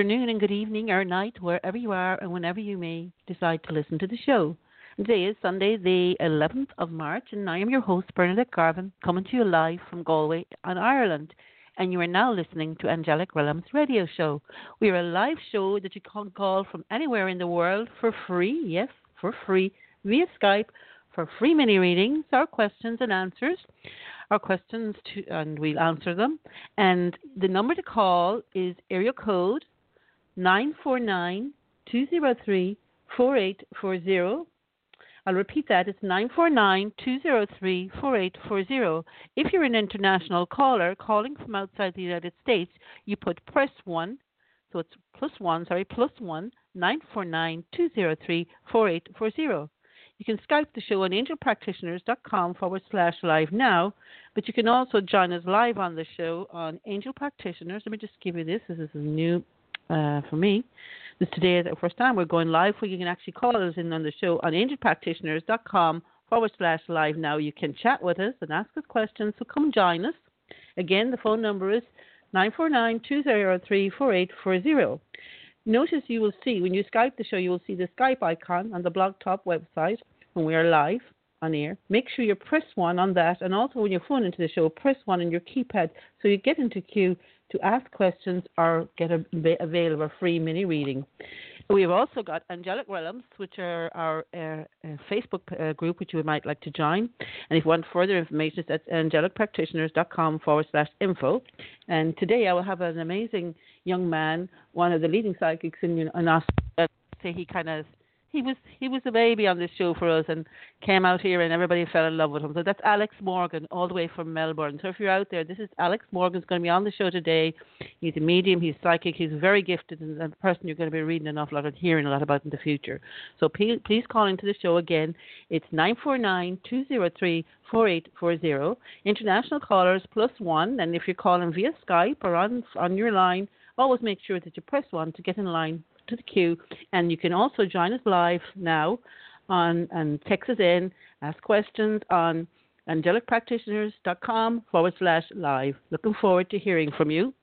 Afternoon, and good evening or night, wherever you are and whenever you may decide to listen to the show. Today is Sunday, the 11th of March, and I am your host, Bernadette Garvin, coming to you live from Galway, on Ireland. And you are now listening to Angelic Realms Radio Show. We are a live show that you can call from anywhere in the world for free, yes, for free, via Skype, for free mini readings, our questions and answers our questions to, and we'll answer them. And the number to call is area code 949 203 4840. I'll repeat that. It's 949 203 4840. If you're an international caller calling from outside the United States, you put press 1. So it's plus 1, sorry, plus 1 949 203 4840. You can Skype the show on angelpractitioners.com forward slash live now, but you can also join us live on the show on Angel Practitioners. Let me just give you this. This is a new uh, for me. This today is the first time we're going live where you can actually call us in on the show on angelpractitioners.com forward slash live now. You can chat with us and ask us questions, so come join us. Again, the phone number is 949 203 4840. Notice you will see when you Skype the show, you will see the Skype icon on the Blog Talk website when we are live on air. Make sure you press one on that, and also when you phone into the show, press one on your keypad so you get into queue to ask questions or get a, avail of a free mini reading. We've also got Angelic Realms, which are our uh, uh, Facebook uh, group, which you might like to join. And if you want further information, at angelicpractitioners.com forward slash info. And today I will have an amazing young man, one of the leading psychics in, in Australia. Say he kind of he was he was a baby on this show for us and came out here and everybody fell in love with him. So that's Alex Morgan, all the way from Melbourne. So if you're out there, this is Alex Morgan's going to be on the show today. He's a medium, he's psychic, he's very gifted, and a person you're going to be reading an awful lot and hearing a lot about in the future. So please, please call into the show again. It's nine four nine two zero three four eight four zero. International callers plus one, and if you're calling via Skype or on on your line, always make sure that you press one to get in line to the queue. And you can also join us live now on and text us in, ask questions on angelicpractitioners.com forward slash live. Looking forward to hearing from you.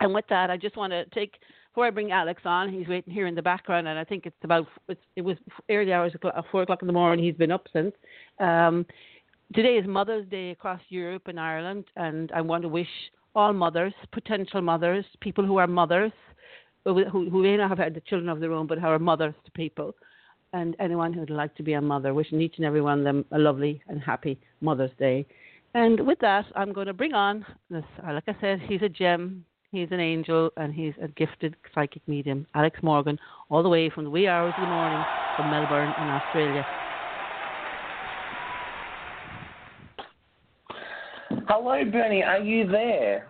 And with that, I just want to take before I bring Alex on, he's waiting here in the background, and I think it's about it's, it was early hours, four o'clock in the morning. He's been up since. Um, today is Mother's Day across Europe and Ireland, and I want to wish all mothers, potential mothers, people who are mothers, who, who may not have had the children of their own, but who are mothers to people, and anyone who would like to be a mother, wishing each and every one of them a lovely and happy Mother's Day. And with that, I'm going to bring on this. Uh, like I said, he's a gem. He's an angel, and he's a gifted psychic medium, Alex Morgan, all the way from the wee hours of the morning from Melbourne in Australia. Hello, Bernie. Are you there?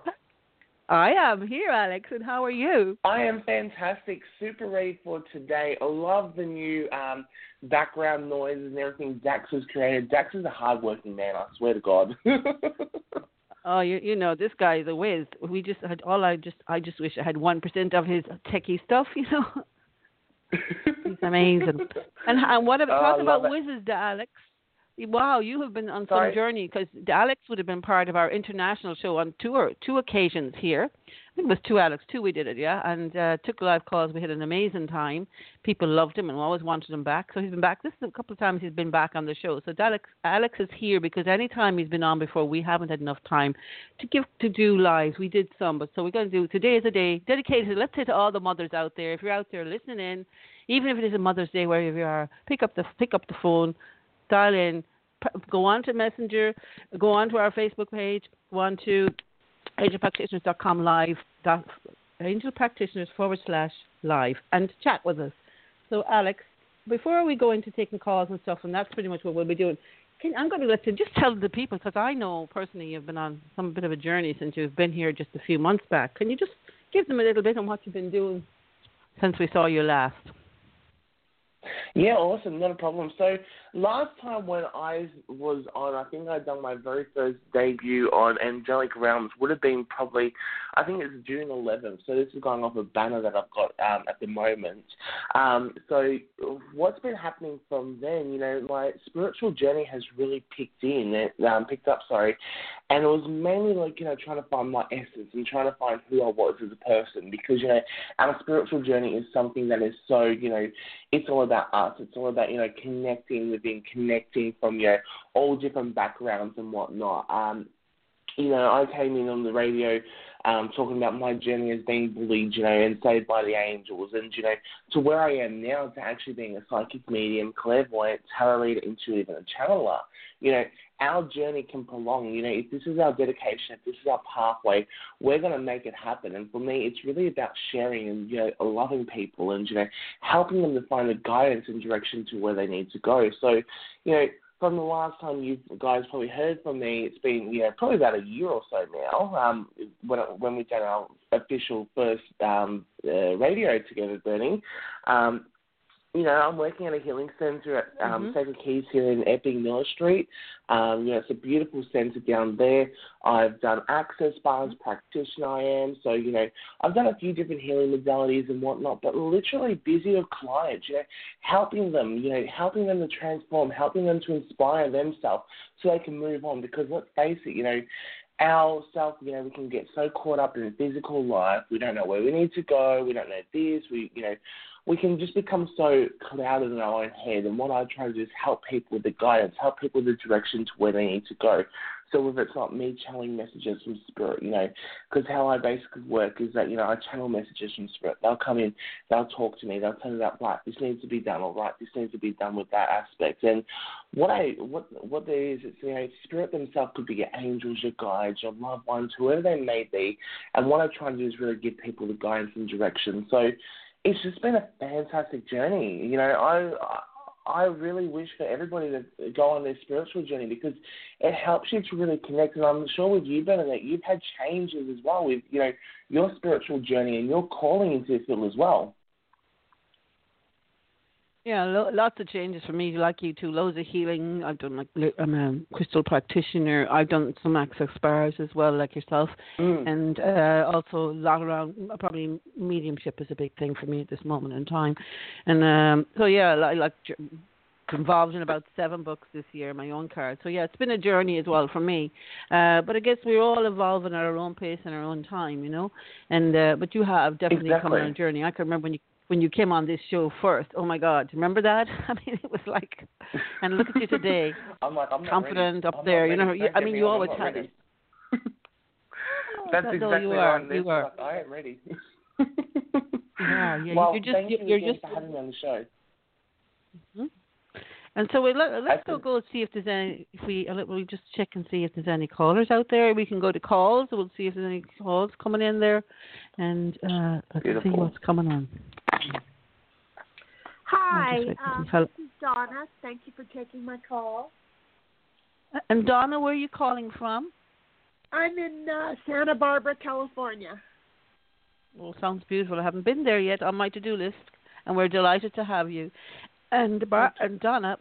I am here, Alex, and how are you? I am fantastic. Super ready for today. I love the new um, background noises and everything Dax has created. Dax is a hardworking man, I swear to God. oh, you you know this guy is a whiz. We just had all. I just I just wish I had one percent of his techie stuff. You know. he's amazing. And and what about Oh, talk about it. Wizards, Alex? Wow, you have been on Sorry? some journey because Alex would have been part of our international show on two or two occasions here. I think it was two Alex, two we did it, yeah, and uh, took live calls. We had an amazing time. People loved him and always wanted him back. So he's been back. This is a couple of times he's been back on the show. So Alex, Alex is here because any time he's been on before, we haven't had enough time to give to do lives. We did some, but so we're going to do today is a day dedicated. Let's say to all the mothers out there, if you're out there listening in, even if it is a Mother's Day wherever you are, pick up the pick up the phone, dial in, go on to Messenger, go on to our Facebook page, go on to angelpractitioners.com live, dot, angel practitioners forward slash live, and chat with us. So, Alex, before we go into taking calls and stuff, and that's pretty much what we'll be doing. Can, I'm going to let you just tell the people because I know personally you've been on some bit of a journey since you've been here just a few months back. Can you just give them a little bit on what you've been doing since we saw you last? Yeah, awesome, not a problem. So last time when I was on, I think I'd done my very first debut on Angelic Realms would have been probably, I think it's June 11th. So this is going off a banner that I've got um, at the moment. Um, so what's been happening from then? You know, my spiritual journey has really picked in, um, picked up, sorry, and it was mainly like you know trying to find my essence and trying to find who I was as a person because you know our spiritual journey is something that is so you know it's all about us. It's all about you know connecting within, connecting from you know all different backgrounds and whatnot. Um, you know, I came in on the radio um, talking about my journey as being bullied, you know, and saved by the angels, and you know, to where I am now to actually being a psychic medium, clairvoyant, tarot reader, intuitive, and a channeler. You know, our journey can prolong. You know, if this is our dedication, if this is our pathway, we're going to make it happen. And for me, it's really about sharing and you know, loving people and you know, helping them to find the guidance and direction to where they need to go. So, you know, from the last time you guys probably heard from me, it's been you know probably about a year or so now. Um, when when we done our official first um, uh, radio together, Bernie. Um, you know, I'm working at a healing centre at um, Mhm. Sacred Keys here in Epping, Miller Street. Um, you know, it's a beautiful centre down there. I've done access bars, practitioner I am. So, you know, I've done a few different healing modalities and whatnot, but literally busy with clients, you know, helping them, you know, helping them to transform, helping them to inspire themselves so they can move on. Because let's face it, you know, our self, you know, we can get so caught up in physical life. We don't know where we need to go. We don't know this. We, you know, we can just become so clouded in our own head. And what I try to do is help people with the guidance, help people with the direction to where they need to go. So if it's not me channeling messages from spirit, you know, because how I basically work is that you know I channel messages from spirit. They'll come in, they'll talk to me, they'll tell me that right, this needs to be done, or right, this needs to be done with that aspect. And what I what what there is, it's you know, spirit themselves could be your angels, your guides, your loved ones, whoever they may be. And what I try to do is really give people the guidance and direction. So it's just been a fantastic journey. You know, I I really wish for everybody to go on their spiritual journey because it helps you to really connect. And I'm sure with you, that you've had changes as well with you know your spiritual journey and your calling into this field as well. Yeah, lo- lots of changes for me, like you too. Loads of healing. I've done like I'm a crystal practitioner. I've done some access bars as well, like yourself, Mm. and uh, also a lot around. Probably mediumship is a big thing for me at this moment in time, and um, so yeah, like, like involved in about seven books this year, my own card. So yeah, it's been a journey as well for me. Uh, but I guess we're all evolving at our own pace and our own time, you know. And uh, but you have definitely come on a journey. I can remember when you when you came on this show first. Oh my God, do you remember that? I mean, it was like, and look at you today, I'm like I'm confident up I'm there. You know, you, I mean, me you wrong, I'm always not had ready. it. That's No, exactly you what are. I'm You are. like, I am ready. Yeah, yeah. well, you're just thank you you're again just for having me on the show. And so we let, let's go Excellent. go see if there's any. If we uh, let- we'll just check and see if there's any callers out there. We can go to calls. We'll see if there's any calls coming in there, and uh, let's see what's coming on. Hi, I'll just wait to um, this is Donna. Thank you for taking my call. And Donna, where are you calling from? I'm in uh, Santa Barbara, California. Well, sounds beautiful. I haven't been there yet on my to-do list, and we're delighted to have you. And Bar- and Donna,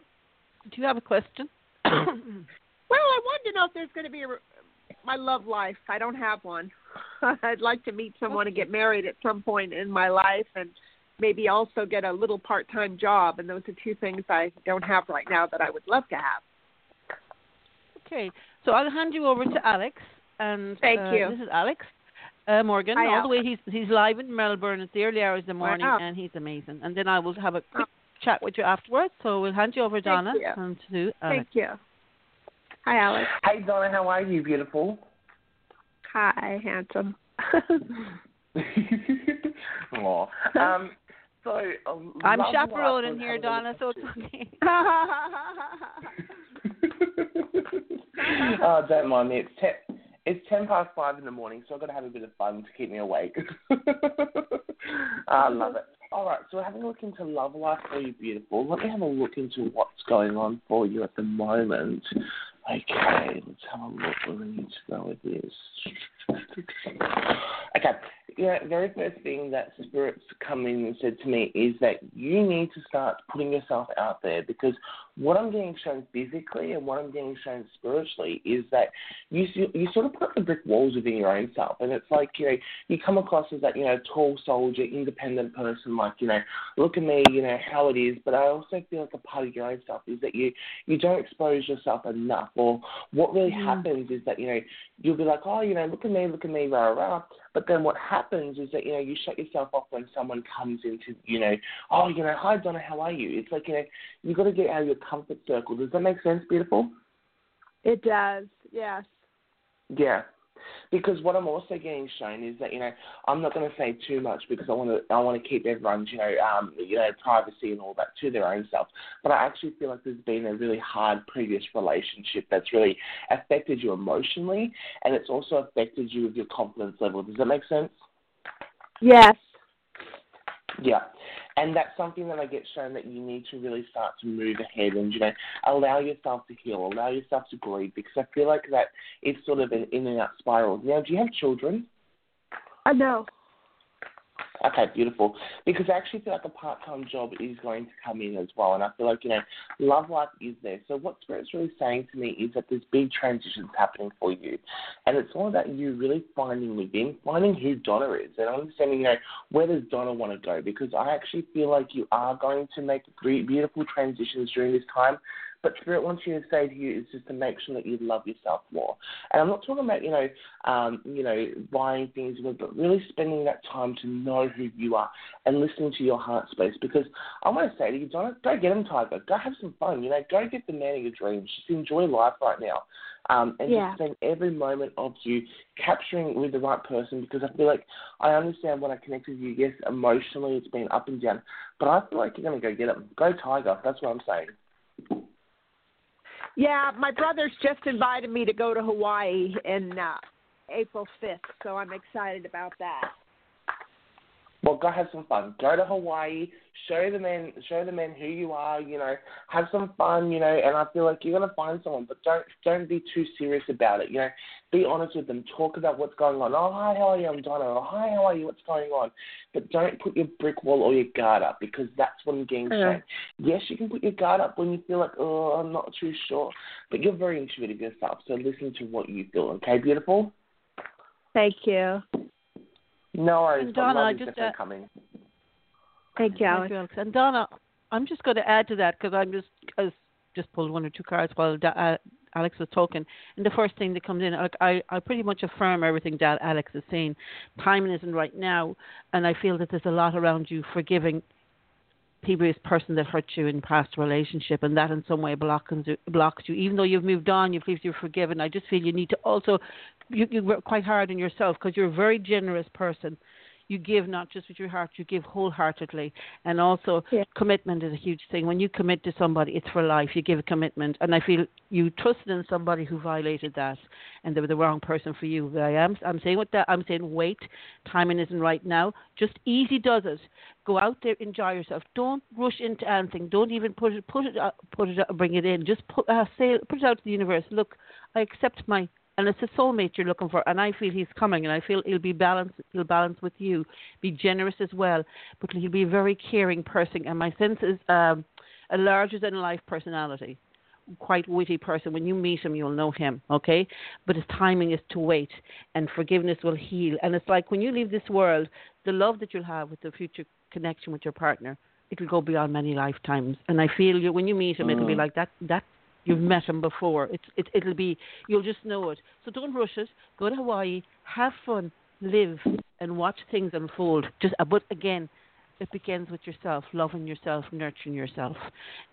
do you have a question? Well, I wanted to know if there's going to be a, my love life. I don't have one. I'd like to meet someone and get married at some point in my life, and maybe also get a little part-time job, and those are two things I don't have right now that I would love to have. Okay, so I'll hand you over to Alex. And Thank uh, you. This is Alex uh, Morgan. Hi, all the way, he's he's live in Melbourne. It's the early hours of the morning, Wow. and he's amazing. And then I will have a quick chat with you afterwards. So we'll hand you over, Donna, you. and to Alex. Thank you. Hi, Alex. Hey Donna, how are you, beautiful? Hi, handsome. Aw. Um, so uh, I'm love chaperoning here, Donna, so it's okay. a- oh, don't mind me. It's ten. It's ten past five in the morning, so I've got to have a bit of fun to keep me awake. I love it. All right, so we're having a look into love life for you, beautiful. Let me have a look into what's going on for you at the moment. Okay, let's have a look where we need to go with this. Okay, yeah, very first thing that spirits come in and said to me is that you need to start putting yourself out there because what I'm getting shown physically and what I'm getting shown spiritually is that you you sort of put up the brick walls within your own self, and it's like you know you come across as that you know tall soldier, independent person, like you know look at me, you know how it is. But I also feel like a part of your own self is that you you don't expose yourself enough, or what really mm. happens is that you know you'll be like, oh, you know, look at me, look at me, rah rah. But then what happens is that you know you shut yourself off when someone comes into you know, oh, you know, hi Donna, how are you? It's like you know you've got to get out of your comfort circle. Does that make sense, beautiful? it does. Yes. Yeah. Because what I'm also getting shown is that you know I'm not going to say too much because I want to I want to keep everyone's you know um you know privacy and all that to their own self. But I actually feel like there's been a really hard previous relationship that's really affected you emotionally, and it's also affected you with your confidence level. Does that make sense? Yes. Yeah. And that's something that I get shown that you need to really start to move ahead and, you know, allow yourself to heal, allow yourself to grieve because I feel like that it's sort of an in and out spiral. Now, do you have children? I know. Okay, beautiful. Because I actually feel like a part-time job is going to come in as well, and I feel like you know, love life is there. So what Spirit's really saying to me is that there's big transitions happening for you, and it's all about you really finding within, finding who Donna is, and understanding you know where does Donna want to go. Because I actually feel like you are going to make beautiful transitions during this time. But Spirit wants you to say to you is just to make sure that you love yourself more. And I'm not talking about, you know, um, you know, buying things, but really spending that time to know who you are and listening to your heart space. Because I want to say to you, Donna, go get him, Tiger. Go have some fun. You know, go get the man of your dreams. Just enjoy life right now. Um, and Yeah. just spend every moment of you capturing with the right person because I feel like I understand when I connect with you, yes, emotionally it's been up and down, but I feel like you're going to go get him. Go Tiger. That's what I'm saying. Yeah, my brother's just invited me to go to Hawaii in uh, April 5th, so I'm excited about that. Well, go have some fun. Go to Hawaii. Show the men, show the men who you are. You know, have some fun. You know, and I feel like you're gonna find someone, but don't don't be too serious about it. You know, be honest with them. Talk about what's going on. Oh, hi, how are you? I'm Donna. Oh, hi, how are you? What's going on? But don't put your brick wall or your guard up because that's what I'm getting shown. Yes, you can put your guard up when you feel like, oh, I'm not too sure, but you're very intuitive yourself. So listen to what you feel. Okay, beautiful. Thank you. No worries. And Donna, I is just, definitely uh, coming. Thank you, Thank Alex. you, Alex. And Donna, I'm just going to add to that because I'm just I was- just pulled one or two cards while da- uh, Alex was talking. And the first thing that comes in, like, I I pretty much affirm everything that Alex is saying. Timing isn't right now, and I feel that there's a lot around you forgiving previous person that hurt you in past relationship, and that in some way blocks you, blocks you. Even though you've moved on, you feel you're forgiven. I just feel you need to also you you work quite hard on yourself because you're a very generous person. You give not just with your heart, you give wholeheartedly, and also Yeah. commitment is a huge thing. When you commit to somebody, it's for life. You give a commitment, and I feel you trusted in somebody who violated that, and they were the wrong person for you. But I am I'm saying what that I'm saying. Wait, timing isn't right now. Just easy does it. Go out there, enjoy yourself. Don't rush into anything. Don't even put it put it put it out, bring it in. Just put uh, say put it out to the universe. Look, I accept my and it's a soulmate you're looking for, and I feel he's coming, and I feel he'll be balanced. He'll balance with you, be generous as well, but he'll be a very caring person. And my sense is um, a larger than life personality, quite witty person. When you meet him, you'll know him, okay? But his timing is to wait, and forgiveness will heal. And it's like when you leave this world, the love that you'll have with the future connection with your partner, it'll go beyond many lifetimes. And I feel you when you meet him, it'll be Mm. like that. That you've met him before. It's it, it'll be you'll just know it. So don't rush it. Go to Hawaii, have fun, live, and watch things unfold. Just uh, but again. It begins with yourself, loving yourself, nurturing yourself.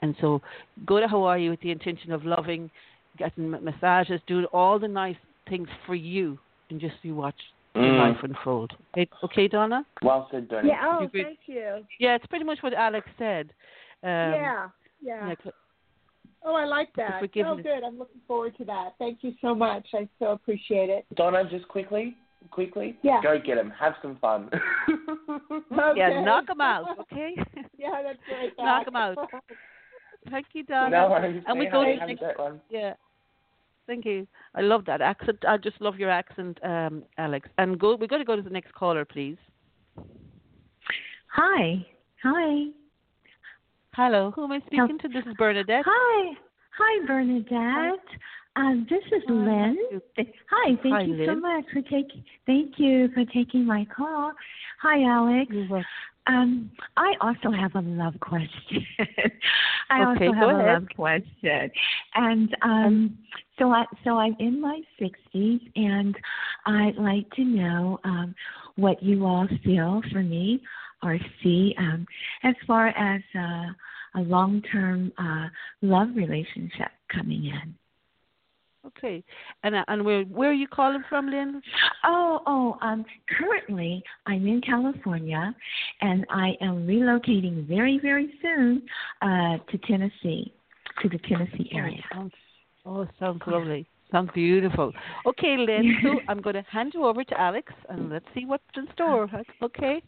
And so go to Hawaii with the intention of loving, getting massages, doing all the nice things for you, and just you watch your Mm. life unfold. Okay, okay, Donna? Well said, Bernie. Yeah. Oh, You thank you. Yeah, it's pretty much what Alex said. Um, yeah. Yeah. yeah, c- Oh, I like that. forgiveness. Oh, good. I'm looking forward to that. Thank you so much. I so appreciate it. Donna, just quickly, quickly, Yeah. go get him. Have some fun. Okay. yeah, knock them out, okay? yeah, that's right. Knock Doc. 'em out. Thank you, Donna. no worries. And we Say go hi. to Have a next- great one. Yeah. Thank you. I love that accent. I just love your accent, um, Alex. And go. We're going to go to the next caller, please. Hi. Hi. Hello. Who am I speaking to? This is Bernadette. Hi. Hi, Bernadette. Um, this is Hi, Lynn. how are Th- Hi, thank Hi, you so much for taking. Thank you for taking my call. Hi, Alex. Um, I also have a love question. I Okay, also have a love question, and um, so I so I'm in my sixties, and I'd like to know um, what you all feel for me or see um, as far as uh, a long-term uh, love relationship coming in. Okay. And uh, and where where are you calling from, Lynn? Oh, oh, um, currently I'm in California and I am relocating very, very soon uh, to Tennessee, to the Tennessee area. Oh, sounds, oh, sounds lovely. Sounds beautiful. Okay, Lynn. So I'm going to hand you over to Alex, and let's see what's in store. Okay.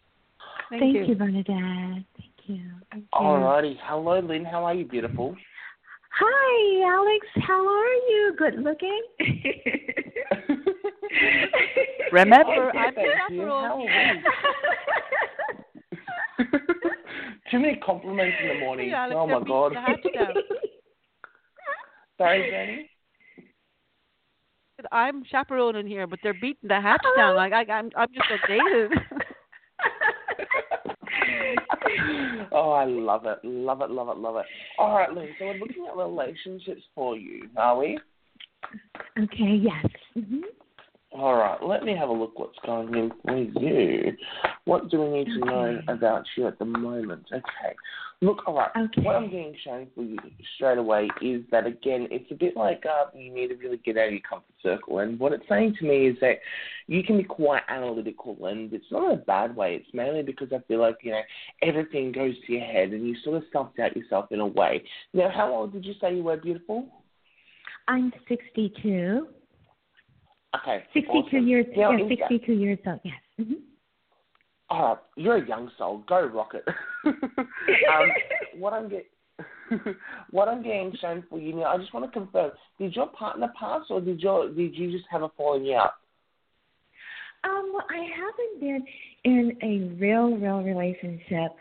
Thank, Thank you. you, Bernadette. Thank you. Alrighty. Hello, Lynn. How are you, beautiful? Hi, Alex. How are you? Good looking. Remember, Okay, I'm the thank you. How chaperone. are we? Too many compliments in the morning. Hey, Alex, oh my god. the hatch down. Sorry, Bernie. I'm chaperoning here, but they're beating the hatch down. Like I, I'm, I'm just updated. oh, I love it, love it, love it, love it. All right, Lynn. So we're looking at relationships for you, are we? okay, yes. hmm All right. Let me have a look. What's going in with you? What do we need to know about you at the moment? Okay. Look, all right. Okay. What I'm getting shown for you straight away is that again, it's a bit like uh, you need to really get out of your comfort circle. And what it's saying to me is that you can be quite analytical, and it's not in a bad way. It's mainly because I feel like you know everything goes to your head, and you sort of self doubt yourself in a way. Now, how old did you say you were, beautiful? I'm 62. Okay. 62 awesome. years. Now, yeah, is that- 62 years old. Yes. hmm Oh, you're a young soul. Go rocket. um, what I'm get, what I'm getting shown for you now. I just want to confirm: Did your partner pass, or did your did you just have a falling out? Um, well, I haven't been in a real, real relationship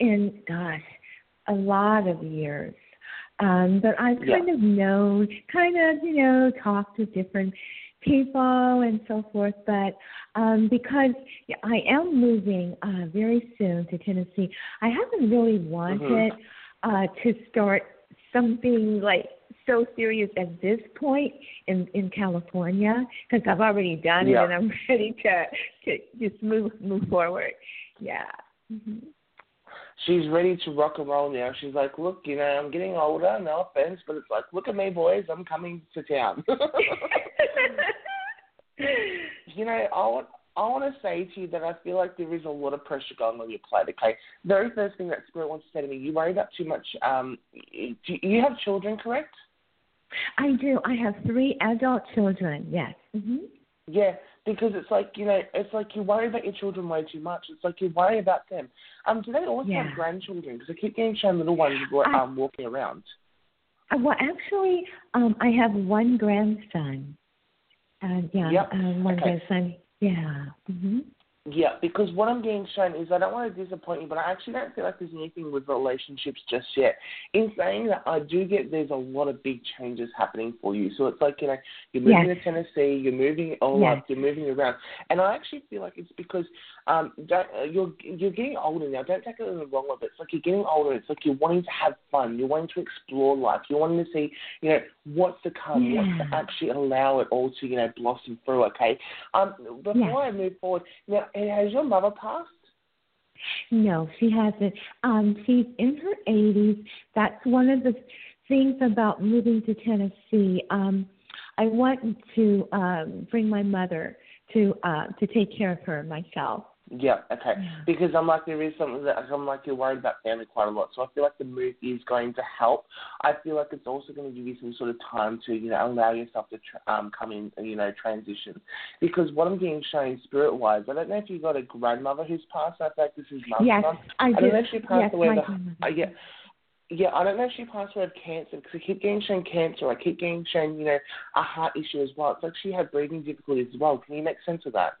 in, gosh, a lot of years. Um, but I've Yeah. kind of known, kind of, you know, talked to different people and so forth. But um, because I am moving uh, very soon to Tennessee, I haven't really wanted uh, to start something like so serious at this point in in California because I've already done Yeah. it and I'm ready to to just move move forward. Yeah. hmm She's ready to rock and roll now. She's like, look, you know, I'm getting older. No offense, but it's like, look at me, boys. I'm coming to town. you know, I want. I want to say to you that I feel like there is a lot of pressure going on your plate. Okay, very first thing that Spirit wants to say to me, you worry about too much. Um, do you have children, correct? I do. I have three adult children. Yes. hmm Yeah, because it's like you know, it's like you worry about your children way too much. It's like you worry about them. Um, do they also Yeah. have grandchildren? Because I keep getting shown little ones I- um, walking around. Uh, well, actually, um, I have one grandson. Uh, yeah, Yep. um, one Okay. grandson. Yeah. hmm Yeah, because what I'm getting shown is I don't want to disappoint you, but I actually don't feel like there's anything with relationships just yet. In saying that, I do get there's a lot of big changes happening for you. So it's like you know you're moving Yes. to Tennessee, you're moving all Yes. up, you're moving around, and I actually feel like it's because um don't, uh, you're you're getting older now. Don't take it in the wrong way, but it's like you're getting older. It's like you're wanting to have fun. You're wanting to explore life. You're wanting to see you know what's to come. What's to actually allow it all to you know blossom through. Okay. Um, before. I move forward, now has your mother passed? No, she hasn't. Um, she's in her 80s. That's one of the things about moving to Tennessee. Um, I want to um, bring my mother to uh, to take care of her myself. Yeah, okay. Yeah. Because I'm like there is something that I'm like you're worried about family quite a lot. So I feel like the move is going to help. I feel like it's also going to give you some sort of time to you know allow yourself to tr- um come in you know transition. Because what I'm getting shown spirit wise, I don't know if you got a grandmother who's passed. I feel like this is mum's Yes, mum. I I do. don't know if she passed yes, away. The, uh, yeah. Yeah, I don't know if she passed away of cancer because I keep getting shown cancer. I keep getting shown, you know, a heart issue as well. It's like she had breathing difficulties as well. Can you make sense of that?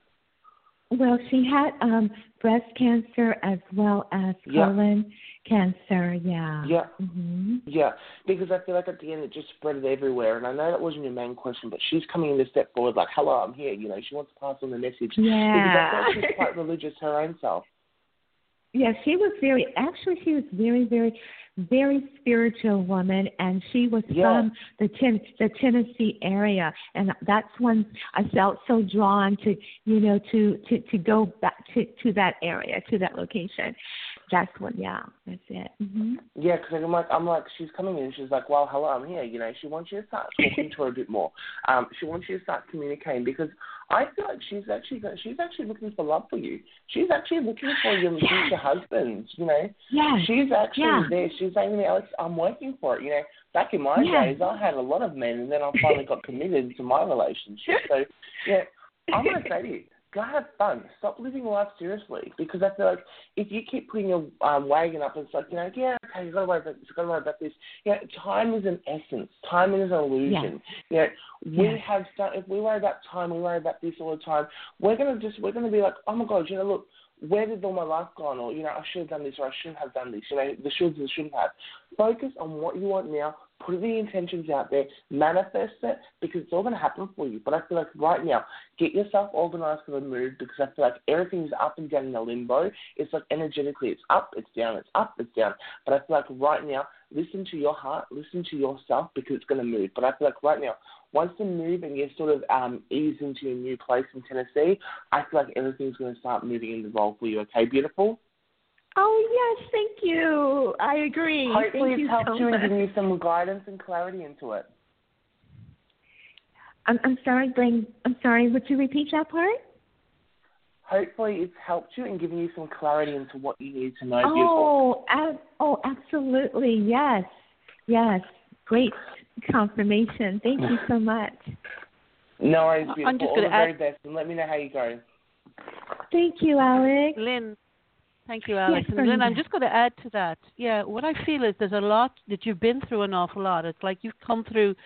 Well, she had um, breast cancer as well as Yeah. colon cancer. Yeah. Yeah. hmm Yeah, because I feel like at the end it just spread it everywhere. And I know that wasn't your main question, but she's coming in to step forward like, hello, I'm here. You know, she wants to pass on the message. Because I Yeah. like she's quite religious her own self. Yeah, she was very actually she was very, very very spiritual woman and she was Yeah. from the ten, the Tennessee area and that's when I felt so drawn to you know to to to go back to to that area to that location. That's what yeah, that's it. hmm Yeah, because I'm like, I'm like, she's coming in. She's like, well, hello, I'm here. You know, she wants you to start talking to her a bit more. Um, she wants you to start communicating because I feel like she's actually she's actually looking for love for you. She's actually looking for your Yes. future husband. You know, Yeah. she's actually Yeah. there. She's saying to me, Alex, I'm working for it. You know, back in my Yeah. days, I had a lot of men, and then I finally got committed to my relationship. So, yeah, I'm gonna say to you, go have fun. Stop living life seriously because I feel like if you keep putting your um, wagon up, it's like you know, yeah, okay, you gotta worry about this, you gotta worry about this. You know, time is an essence. Time is an illusion. You know, we have some, if we worry about time, we worry about this all the time. We're gonna just we're gonna be like, oh my god, you know, look, where did all my life gone? Or you know, I should have done this, or I shouldn't have done this. You know, the shoulds and shouldn't have. Focus on what you want now. Put the intentions out there, manifest it, because it's all going to happen for you. But I feel like right now, get yourself organized for the move, because I feel like everything's up and down in a limbo. It's like energetically, it's up, it's down, it's up, it's down. But I feel like right now, listen to your heart, listen to yourself, because it's going to move. But I feel like right now, once the move and you sort of um, ease into your new place in Tennessee, I feel like everything's going to start moving in the role for you. Okay, beautiful. Oh yes, thank you. I agree. Hopefully, thank it's you helped so you and given you some guidance and clarity into it. I'm I'm sorry, Glenn. I'm sorry. Would you repeat that part? Hopefully, it's helped you and given you some clarity into what you need to know. Oh, ab- oh, absolutely. Yes, yes. Great confirmation. Thank you so much. No worries, I'm beautiful. just All gonna the add- very best, and let me know how you go. Thank you, Alex. Lynn, thank you, Alex. Yes, and Lynn, I'm just going to add to that. Yeah, what I feel is there's a lot that you've been through an awful lot. It's like you've come through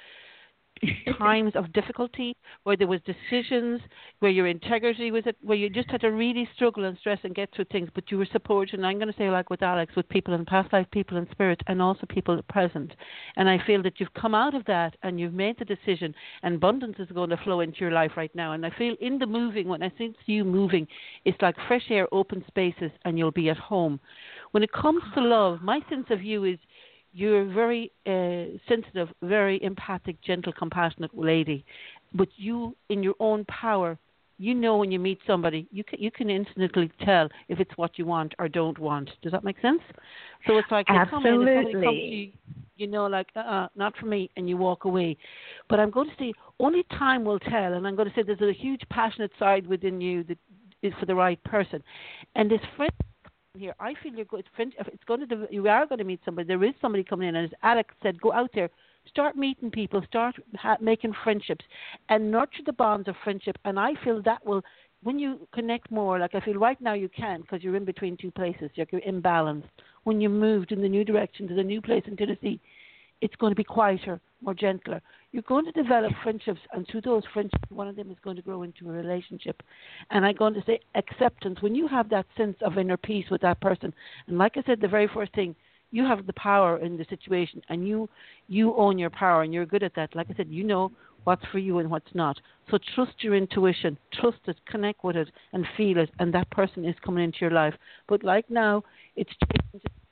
times of difficulty where there was decisions where your integrity was at where you just had to really struggle and stress and get through things but you were supported and I'm going to say like with Alex with people in past life people in spirit and also people present. And I feel that you've come out of that and you've made the decision and abundance is going to flow into your life right now. And I feel in the moving when I see you moving it's like fresh air open spaces and you'll be at home. When it comes to love my sense of you is you're a very uh, sensitive, very empathic, gentle, compassionate lady. But you, in your own power, you know when you meet somebody, you can you can instantly tell if it's what you want or don't want. Does that make sense? So it's like you come in and somebody comes to you, you know, like uh, uh not for me, and you walk away. But I'm going to say only time will tell, and I'm going to say there's a huge passionate side within you that is for the right person, and this friend here. I feel you're good. Friend, it's going to, you are going to meet somebody. There is somebody coming in, and as Alex said, go out there, start meeting people, start ha- making friendships, and nurture the bonds of friendship. And I feel that will, when you connect more, like I feel right now you can, because you're in between two places, you're, you're imbalanced. When you moved in the new direction to the new place in Tennessee, it's going to be quieter, more gentler. You're going to develop friendships, and through those friendships, one of them is going to grow into a relationship. And I'm going to say acceptance. When you have that sense of inner peace with that person, and like I said, the very first thing, you have the power in the situation, and you you own your power, and you're good at that. Like I said, you know what's for you and what's not. So trust your intuition, trust it, connect with it, and feel it, and that person is coming into your life. But like now, it's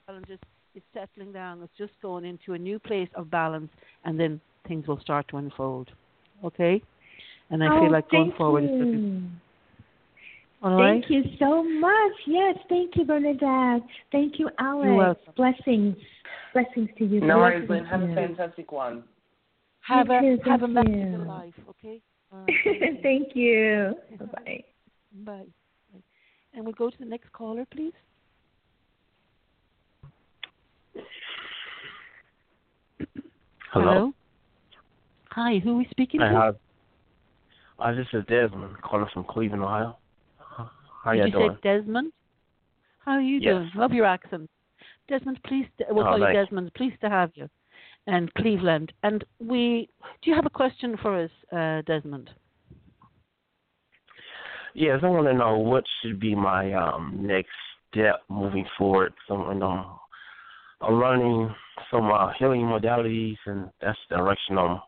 challenges, it's settling down, it's just going into a new place of balance, and then things will start to unfold. Okay? And I oh, feel like going forward you. is looking. All right? Thank you so much. Yes, thank you, Bernadette. Thank you, Alex. You're welcome. Blessings. Blessings to you. No worries, Lynn. Have to a fantastic one. Have You a too, have a thank magical you. life, okay? All right. thank you. Bye bye. Bye. Bye. And we'll go to the next caller, please. Hello. Hi, who are we speaking Hi, to? how, uh, this is Desmond calling from Cleveland, Ohio. How Did y'all you doing? say Desmond? How are you Yes. doing? Love your accent. Desmond, please. We'll Oh, call you. Desmond. Pleased to have you. And Cleveland. And we. Do you have a question for us, uh, Desmond? Yes, I want to know what should be my um next step moving forward. So I'm, um, I'm learning some uh, healing modalities, and that's the direction I'm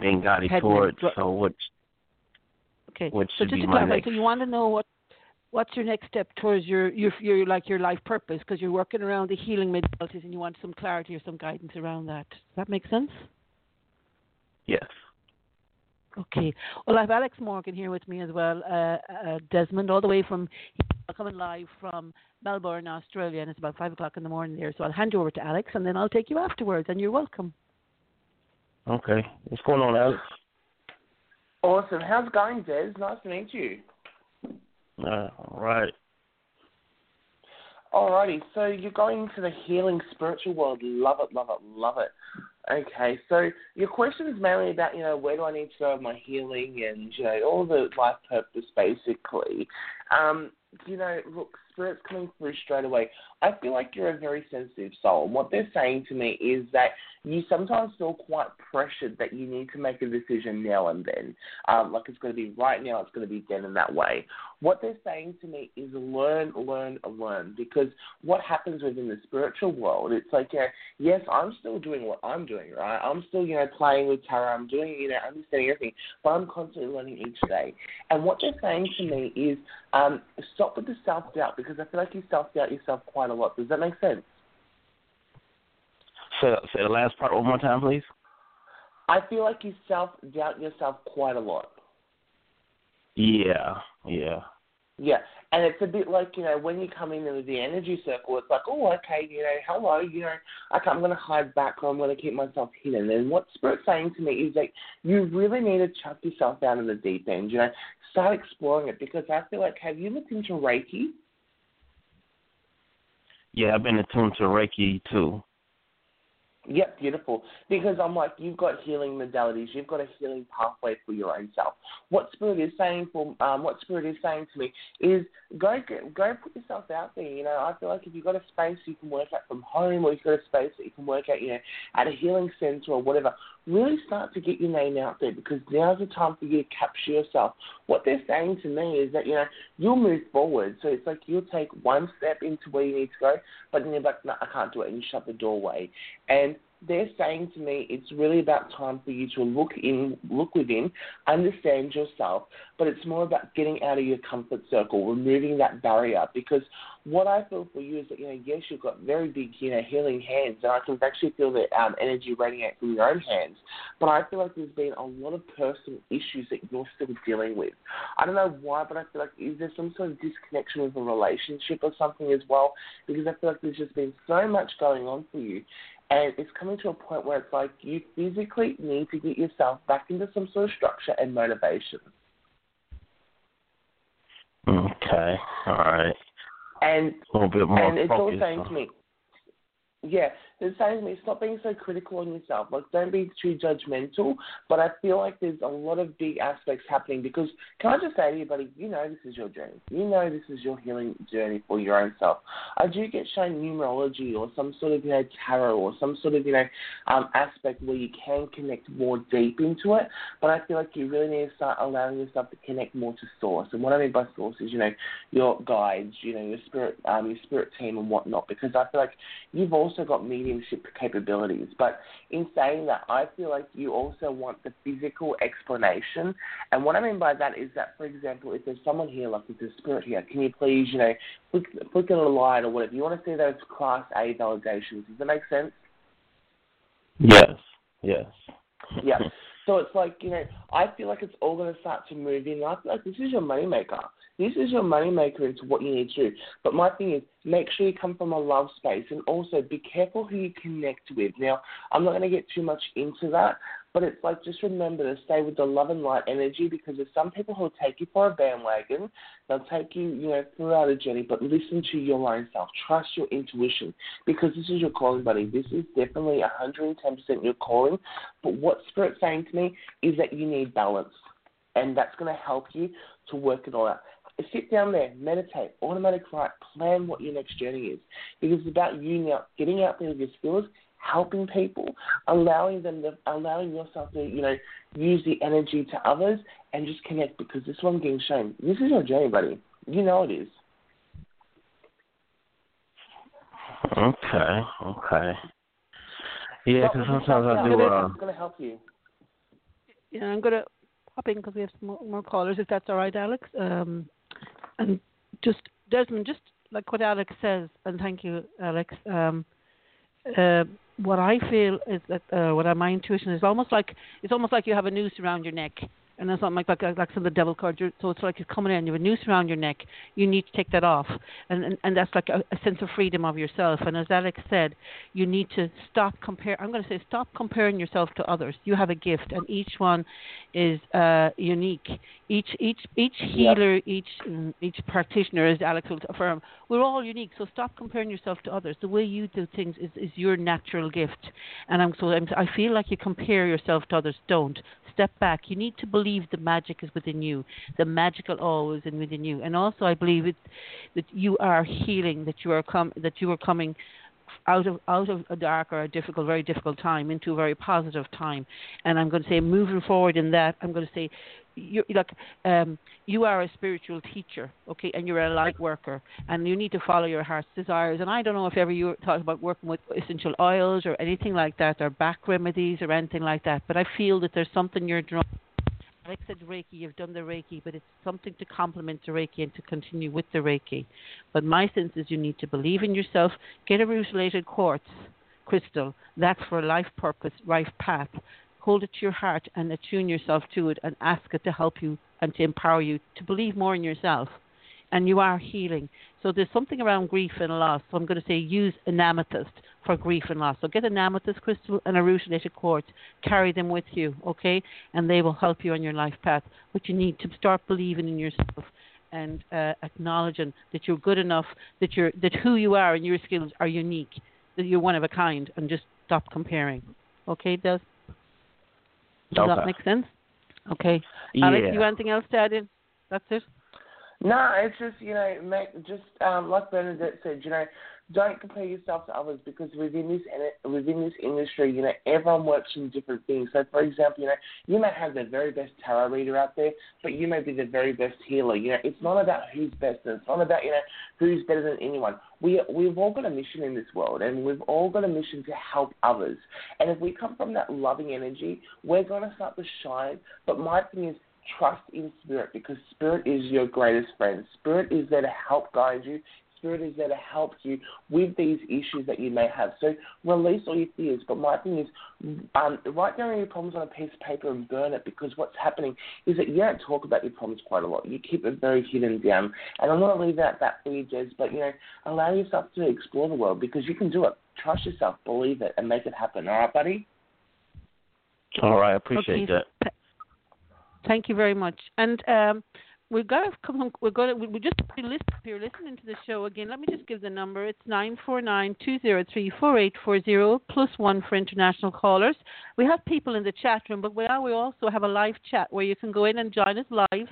being guided Heading towards. So what? Okay. What so just to clarify, next? so you want to know what what's your next step towards your your, your like your life purpose because you're working around the healing modalities and you want some clarity or some guidance around that. Does that make sense? Yes. Okay. Well, I have Alex Morgan here with me as well, uh, uh, Desmond, all the way from coming live from Melbourne, Australia, and it's about five o'clock in the morning there. So I'll hand you over to Alex, and then I'll take you afterwards. And you're welcome. Okay. What's going on, Alex? Awesome. How's it going, Des? Nice to meet you. Uh, all right. Alrighty, so you're going into the healing spiritual world. Love it, love it, love it. Okay, so your question is mainly about, you know, where do I need to go with my healing and, you know, all the life purpose basically. Um, you know, look, spirit's coming through straight away. I feel like you're a very sensitive soul. What they're saying to me is that you sometimes feel quite pressured that you need to make a decision now and then. Um, like it's going to be right now, it's going to be then in that way. What they're saying to me is learn, learn, learn. Because what happens within the spiritual world, it's like, know, yes, I'm still doing what I'm doing, right? I'm still, you know, playing with tarot. I'm doing, you know, understanding everything. But I'm constantly learning each day. And what they're saying to me is um, stop with the self doubt because I feel like you self doubt yourself quite a lot. Does that make sense? Say, say the last part one more time, please. I feel like you self doubt yourself quite a lot. Yeah. Yeah. Yeah, and it's a bit like you know when you come in with the energy circle, it's like, oh, okay, you know, hello, you know, okay, I'm going to hide back or I'm going to keep myself hidden. And what Spirit's saying to me is that you really need to chuck yourself out in the deep end. You know, start exploring it because I feel like have you looked into Reiki? Yeah, I've been attuned to Reiki too. Yep, beautiful. Because I'm like, you've got healing modalities, you've got a healing pathway for your own self. What spirit is saying for, um, what spirit is saying to me is go get, go put yourself out there. You know, I feel like if you've got a space you can work at from home, or you've got a space that you can work at, you know, at a healing center or whatever. Really start to get your name out there because now's the time for you to capture yourself. What they're saying to me is that you know you'll move forward. So it's like you'll take one step into where you need to go, but then you're like, no, I can't do it, and you shut the doorway. And they're saying to me it's really about time for you to look in, look within, understand yourself, but it's more about getting out of your comfort circle, removing that barrier. Because what I feel for you is that you know, yes, you've got very big, you know, healing hands, and I can actually feel the um, energy radiate from your own hands. But I feel like there's been a lot of personal issues that you're still dealing with. I don't know why, but I feel like is there some sort of disconnection with a relationship or something as well? Because I feel like there's just been so much going on for you. And it's coming to a point where it's like you physically need to get yourself back into some sort of structure and motivation. Okay. All right. And A little bit more and it's all saying to me, yeah, saying to me, stop being so critical on yourself. Like, don't be too judgmental. But I feel like there's a lot of big aspects happening because can I just say to you, buddy, you know this is your journey. You know this is your healing journey for your own self. I do get shown numerology or some sort of you know tarot or some sort of you know um, aspect where you can connect more deep into it. But I feel like you really need to start allowing yourself to connect more to source. And what I mean by source is you know your guides, you know your spirit, um, your spirit team and whatnot. Because I feel like you've also got mediumship capabilities. But in saying that, I feel like you also want the physical explanation. And what I mean by that is that, for example, if there's someone here, like if there's a spirit here, can you please, you know, flick, flick on a light or whatever? You want to see those Class A validations. Does that make sense? Yes. Yes. Yeah. So it's like, you know, I feel like it's all going to start to move in. I feel like this is your moneymaker. This is your moneymaker into what you need to do. But my thing is, make sure you come from a love space and also be careful who you connect with. Now, I'm not going to get too much into that, but it's like just remember to stay with the love and light energy because there's some people who'll take you for a bandwagon. They'll take you, you know, throughout a journey, but listen to your own self. Trust your intuition because this is your calling, buddy. This is definitely 110% your calling. But what Spirit's saying to me is that you need balance, and that's going to help you to work it all out sit down there, meditate, automatic write, plan what your next journey is. Because it's about you now getting out there with your skills helping people, allowing them to, allowing yourself to, you know, use the energy to others and just connect because this one getting shown. This is your journey, buddy. You know it is. Okay, okay. Yeah, because sometimes I do. Uh, it's going to help you. Yeah, I'm going to pop in because we have some more, more, callers, if that's all right, Alex. Um, and just Desmond, just like what Alex says, and thank you, Alex. Um, uh, what I feel is that uh, what my intuition is almost like it's almost like you have a noose around your neck and then something like like, like some of the devil cards. So it's like you're coming in. You have a noose around your neck. You need to take that off, and and, and that's like a, a sense of freedom of yourself. And as Alex said, you need to stop compare. I'm going to say stop comparing yourself to others. You have a gift, and each one is uh, unique. Each each each healer, each each practitioner, as Alex will affirm, we're all unique. So stop comparing yourself to others. The way you do things is is your natural gift. And I'm so I'm, I feel like you compare yourself to others. Don't step back. You need to believe the magic is within you. The magical always in within you. And also, I believe it, that you are healing. That you are com- that you are coming out of out of a dark or a difficult, very difficult time into a very positive time. And I'm going to say, moving forward in that, I'm going to say, you like um, you are a spiritual teacher, okay, and you're a light worker, and you need to follow your heart's desires. And I don't know if ever you thought about working with essential oils or anything like that, or Bach remedies or anything like that. But I feel that there's something you're drawn. Like said, Reiki, you've done the Reiki, but it's something to complement the Reiki and to continue with the Reiki. But my sense is you need to believe in yourself, get a rutilated quartz crystal, that's for a life purpose, life path, hold it to your heart and attune yourself to it and ask it to help you and to empower you to believe more in yourself. And you are healing. So there's something around grief and loss. So I'm going to say use an amethyst for grief and loss. So get an amethyst crystal and a rutilate quartz. Carry them with you, okay? And they will help you on your life path. But you need to start believing in yourself and uh, acknowledging that you're good enough, that you're that who you are and your skills are unique, that you're one of a kind, and just stop comparing. Okay, Des? Does okay. that make sense? Okay. Yeah. Alex, you have anything else to add in? That's it? No, it's just you know, make just um, like Bernadette said, you know, don't compare yourself to others because within this within this industry, you know, everyone works from different things. So, for example, you know, you may have the very best tarot reader out there, but you may be the very best healer. You know, it's not about who's best, and it's not about you know who's better than anyone. We we've all got a mission in this world, and we've all got a mission to help others. And if we come from that loving energy, we're going to start to shine. But my thing is, trust in spirit because spirit is your greatest friend. Spirit is there to help guide you. Spirit is there to help you with these issues that you may have. So release all your fears. But my thing is, um, write down your problems on a piece of paper and burn it because what's happening is that you don't talk about your problems quite a lot. You keep it very hidden down. And I'm going to leave that that for you, Jez. But you know, allow yourself to explore the world because you can do it. Trust yourself, believe it, and make it happen. All right, buddy. All right, I appreciate okay. that. Thank you very much. And um, we've got to come. We're to. We just if you're listening to the show again. Let me just give the number. It's nine four nine two zero three four eight four zero plus one for international callers. We have people in the chat room, but we are, we also have a live chat where you can go in and join us live,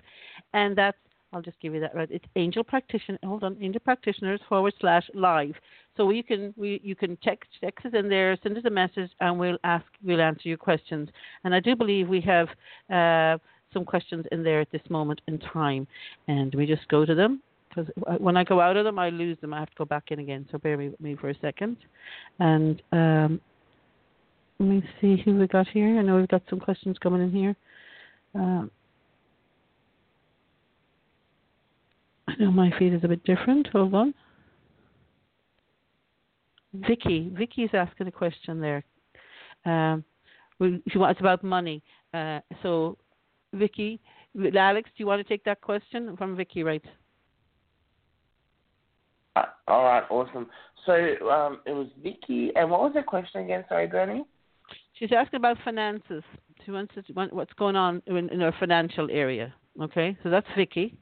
and that's. I'll just give you that right. It's Angel Practitioner. Hold on, Angel Practitioners forward slash live. So you can we you can text text us in there, send us a message, and we'll ask we'll answer your questions. And I do believe we have. Uh, some questions in there at this moment in time, and we just go to them because when I go out of them, I lose them. I have to go back in again. So bear with me for a second, and um, let me see who we got here. I know we've got some questions coming in here. Um, I know my feed is a bit different. Hold on. Vicky, Vicky's asking a question there. Um, wants about money. Uh, so Vicky, Alex, do you want to take that question from Vicky, right? Uh, all right, awesome. So um, it was Vicky, and what was the question again? Sorry, Bernie. She's asking about finances. She wants to want what's going on in, in her financial area. Okay, so that's Vicky.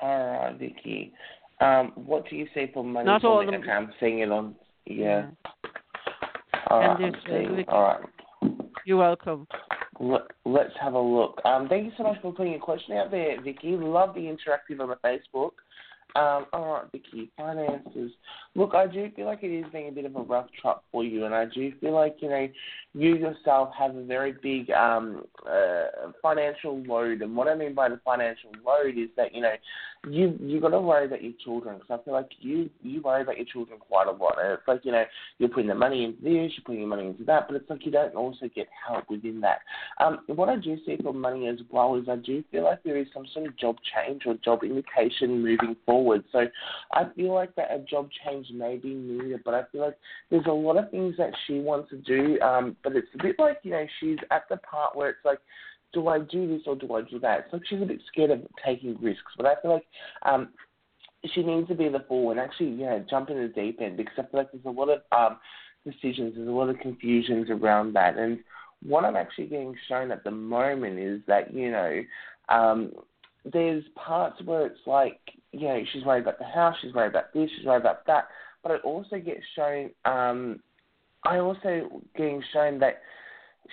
All right, Vicky. Um, what do you say for money? Not all of them. Okay, I'm seeing it on. Yeah. Yeah. All right, uh. Vicky. All right. You're welcome. Let, let's have a look. Um, thank you so much for putting your question out there, Vicky. Love the interactive on the Facebook. Um, all right, Vicky, finances. Look, I do feel like it is being a bit of a rough truck for you, and I do feel like you know you yourself have a very big um, uh, financial load. And what I mean by the financial load is that you know you you got to worry about your children. Because I feel like you you worry about your children quite a lot. And it's like you know you're putting the money into this, you're putting your money into that, but it's like you don't also get help within that. Um, what I do see for money as well is I do feel like there is some sort of job change or job indication moving forward. So I feel like that a job change may be needed, but I feel like there's a lot of things that she wants to do, um, but it's a bit like, you know, she's at the part where it's like, do I do this or do I do that? Like she's a bit scared of taking risks, but I feel like um, she needs to be the fool and actually, you know, jump in the deep end because I feel like there's a lot of um, decisions, there's a lot of confusions around that. And what I'm actually getting shown at the moment is that, you know, um, there's parts where it's like, you know, she's worried about the house, she's worried about this, she's worried about that. But it also gets shown, um, I also getting shown that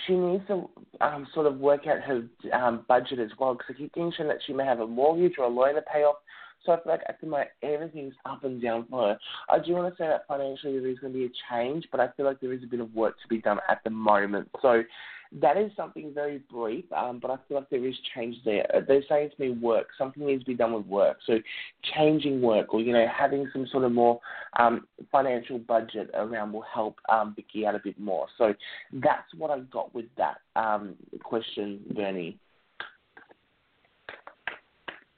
she needs to um, sort of work out her um, budget as well because I keep shown that she may have a mortgage or a loan to pay off. So I feel like at the moment everything's up and down for her. I do want to say that financially there is going to be a change, but I feel like there is a bit of work to be done at the moment. So that is something very brief, um, but I feel like there is change there. Uh, They're saying to me work. Something needs to be done with work. So changing work or, you know, having some sort of more um, financial budget around will help um, Vicky out a bit more. So that's what I got with that um, question, Bernie.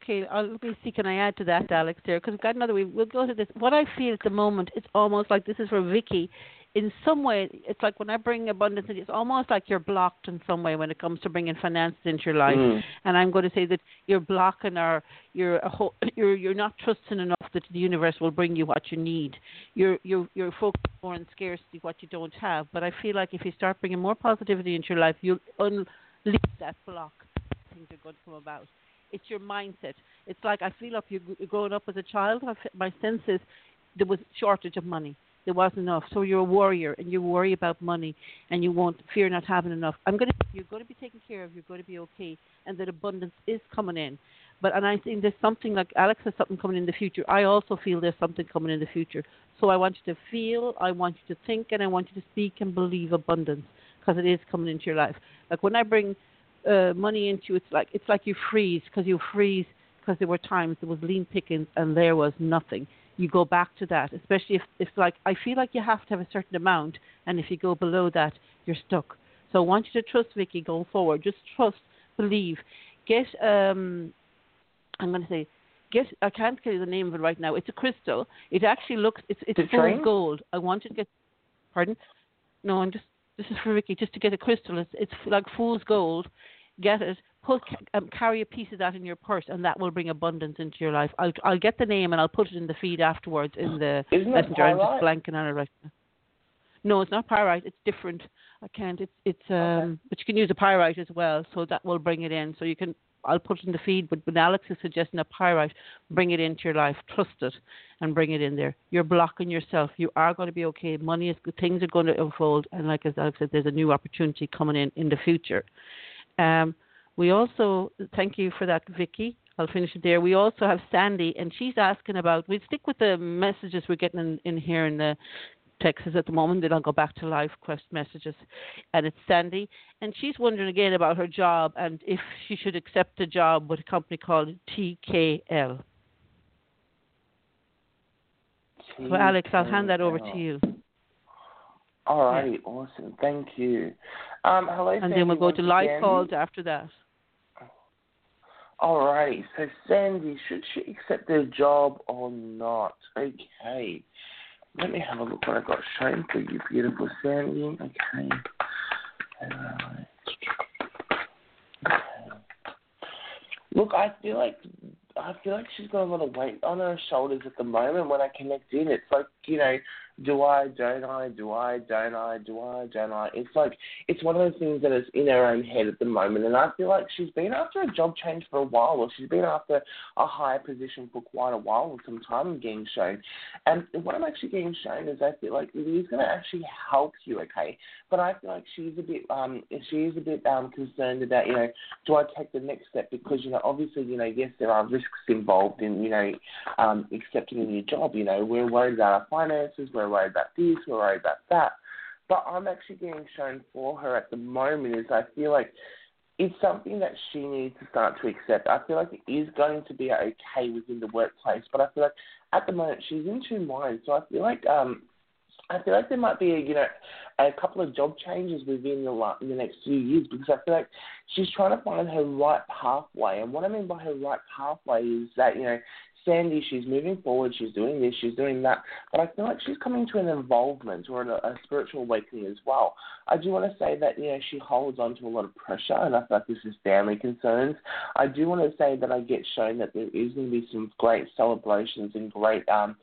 Okay, I'll, let me see. Can I add to that, Alex? There, because we've got another. We, we'll go to this. What I feel at the moment, it's almost like this is for Vicky. In some way, it's like when I bring abundance, it's almost like you're blocked in some way when it comes to bringing finances into your life. Mm. And I'm going to say that you're blocking or you're a whole, you're you're not trusting enough that the universe will bring you what you need. You're you're you're focused more on scarcity, what you don't have. But I feel like if you start bringing more positivity into your life, you'll unleash that block. Things are going to come about. It's your mindset. It's like I feel like you're growing up as a child. My sense is there was shortage of money. There wasn't enough. So you're a warrior and you worry about money and you won't fear not having enough. I'm gonna you're gonna be taken care of, you're gonna be okay and that abundance is coming in. But and I think there's something like Alex has something coming in the future. I also feel there's something coming in the future. So I want you to feel, I want you to think, and I want you to speak and believe abundance because it is coming into your life. Like when I bring uh, money into it's like it's like you freeze because you freeze because there were times there was lean pickings and there was nothing. You go back to that, especially if if like I feel like you have to have a certain amount, and if you go below that, you're stuck. So I want you to trust Vicky going forward. Just trust, believe. Get um, I'm going to say, get. I can't tell you the name of it right now. It's a crystal. It actually looks. It's it's The full train? gold. I want you to get. Pardon? No, I'm just. This is for Vicky. Just to get a crystal. It's it's like fool's gold. Get it. Put um, carry a piece of that in your purse, and that will bring abundance into your life. I'll I'll get the name and I'll put it in the feed afterwards in the Isn't messenger. I'm just blanking on it right now. No, it's not pyrite. It's different. I can't. It's it's um. But you can use a pyrite as well, so that will bring it in. So you can I'll put it in the feed, but when Alex is suggesting a pyrite, bring it into your life, trust it, and bring it in there. You're blocking yourself. You are going to be okay. Money is things are going to unfold, and like as Alex said, there's a new opportunity coming in in the future. Um, we also thank you for that, Vicky. I'll finish it there. We also have Sandy, and she's asking about. We stick with the messages we're getting in, in here in the Texas at the moment. Then I'll go back to live quest messages, and it's Sandy, and she's wondering again about her job and if she should accept a job with a company called TKL. So Alex, I'll hand that over to you. All righty, awesome. Thank you. Um, hello, and Sandy, then we'll go to live again. calls after that. All righty. So, Sandy, should she accept the job or not? Okay. Let me have a look what I got shown for you, beautiful Sandy. Okay. Okay. Look, I feel like I feel like she's got a lot of weight on her shoulders at the moment. When I connect in, it's like you know, do I, don't I, do I, don't I, do I, don't I? It's like it's one of those things that is in her own head at the moment, and I feel like she's been after a job change for a while, or she's been after a higher position for quite a while, and some time I'm getting shown. And what I'm actually getting shown is I feel like it is going to actually help you, okay? But I feel like she's a bit, um, is a bit um concerned about, you know, do I take the next step because you know, obviously, you know, yes, there are risks involved in, you know, um, accepting a new job. You know, we're worried about our finances, we're worried about this, we're worried about that. But I'm actually getting shown for her at the moment is I feel like it's something that she needs to start to accept. I feel like it is going to be okay within the workplace, but I feel like at the moment she's in two minds. So I feel like um, I feel like there might be a, you know a couple of job changes within the in the next few years because I feel like she's trying to find her right pathway. And what I mean by her right pathway is that you know Sandy, she's moving forward, she's doing this, she's doing that, but I feel like she's coming to an involvement or a, a spiritual awakening as well. I do want to say that you know she holds on to a lot of pressure, and I feel like this is family concerns. I do want to say that I get shown that there is going to be some great celebrations and great um,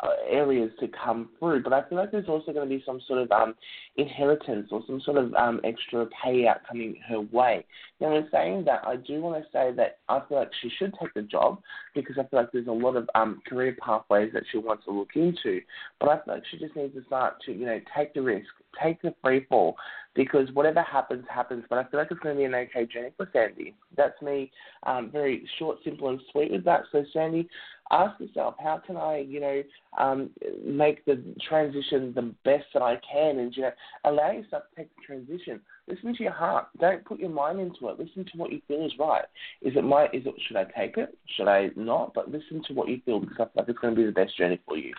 uh, areas to come through, but I feel like there's also going to be some sort of um, inheritance or some sort of um, extra payout coming her way. Now, in saying that, I do want to say that I feel like she should take the job because I feel like there's a lot of um, career pathways that she wants to look into, but I feel like she just needs to start to, you know, take the risk, take the free fall, because whatever happens, happens. But I feel like it's going to be an okay journey for Sandy. That's me, um, very short, simple, and sweet with that. So, Sandy, ask yourself, how can I, you know, um, make the transition the best that I can, and you know, allow yourself to take the transition. Listen to your heart. Don't put your mind into it. Listen to what you feel is right. Is it my? Is it? Should I take it? Should I not? But listen to what you feel because I feel like it's going to be the best journey for you.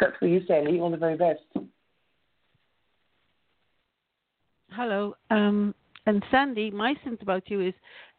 That's for you, Sandy. All the very best. Hello. Um, and Sandy, my sense about you is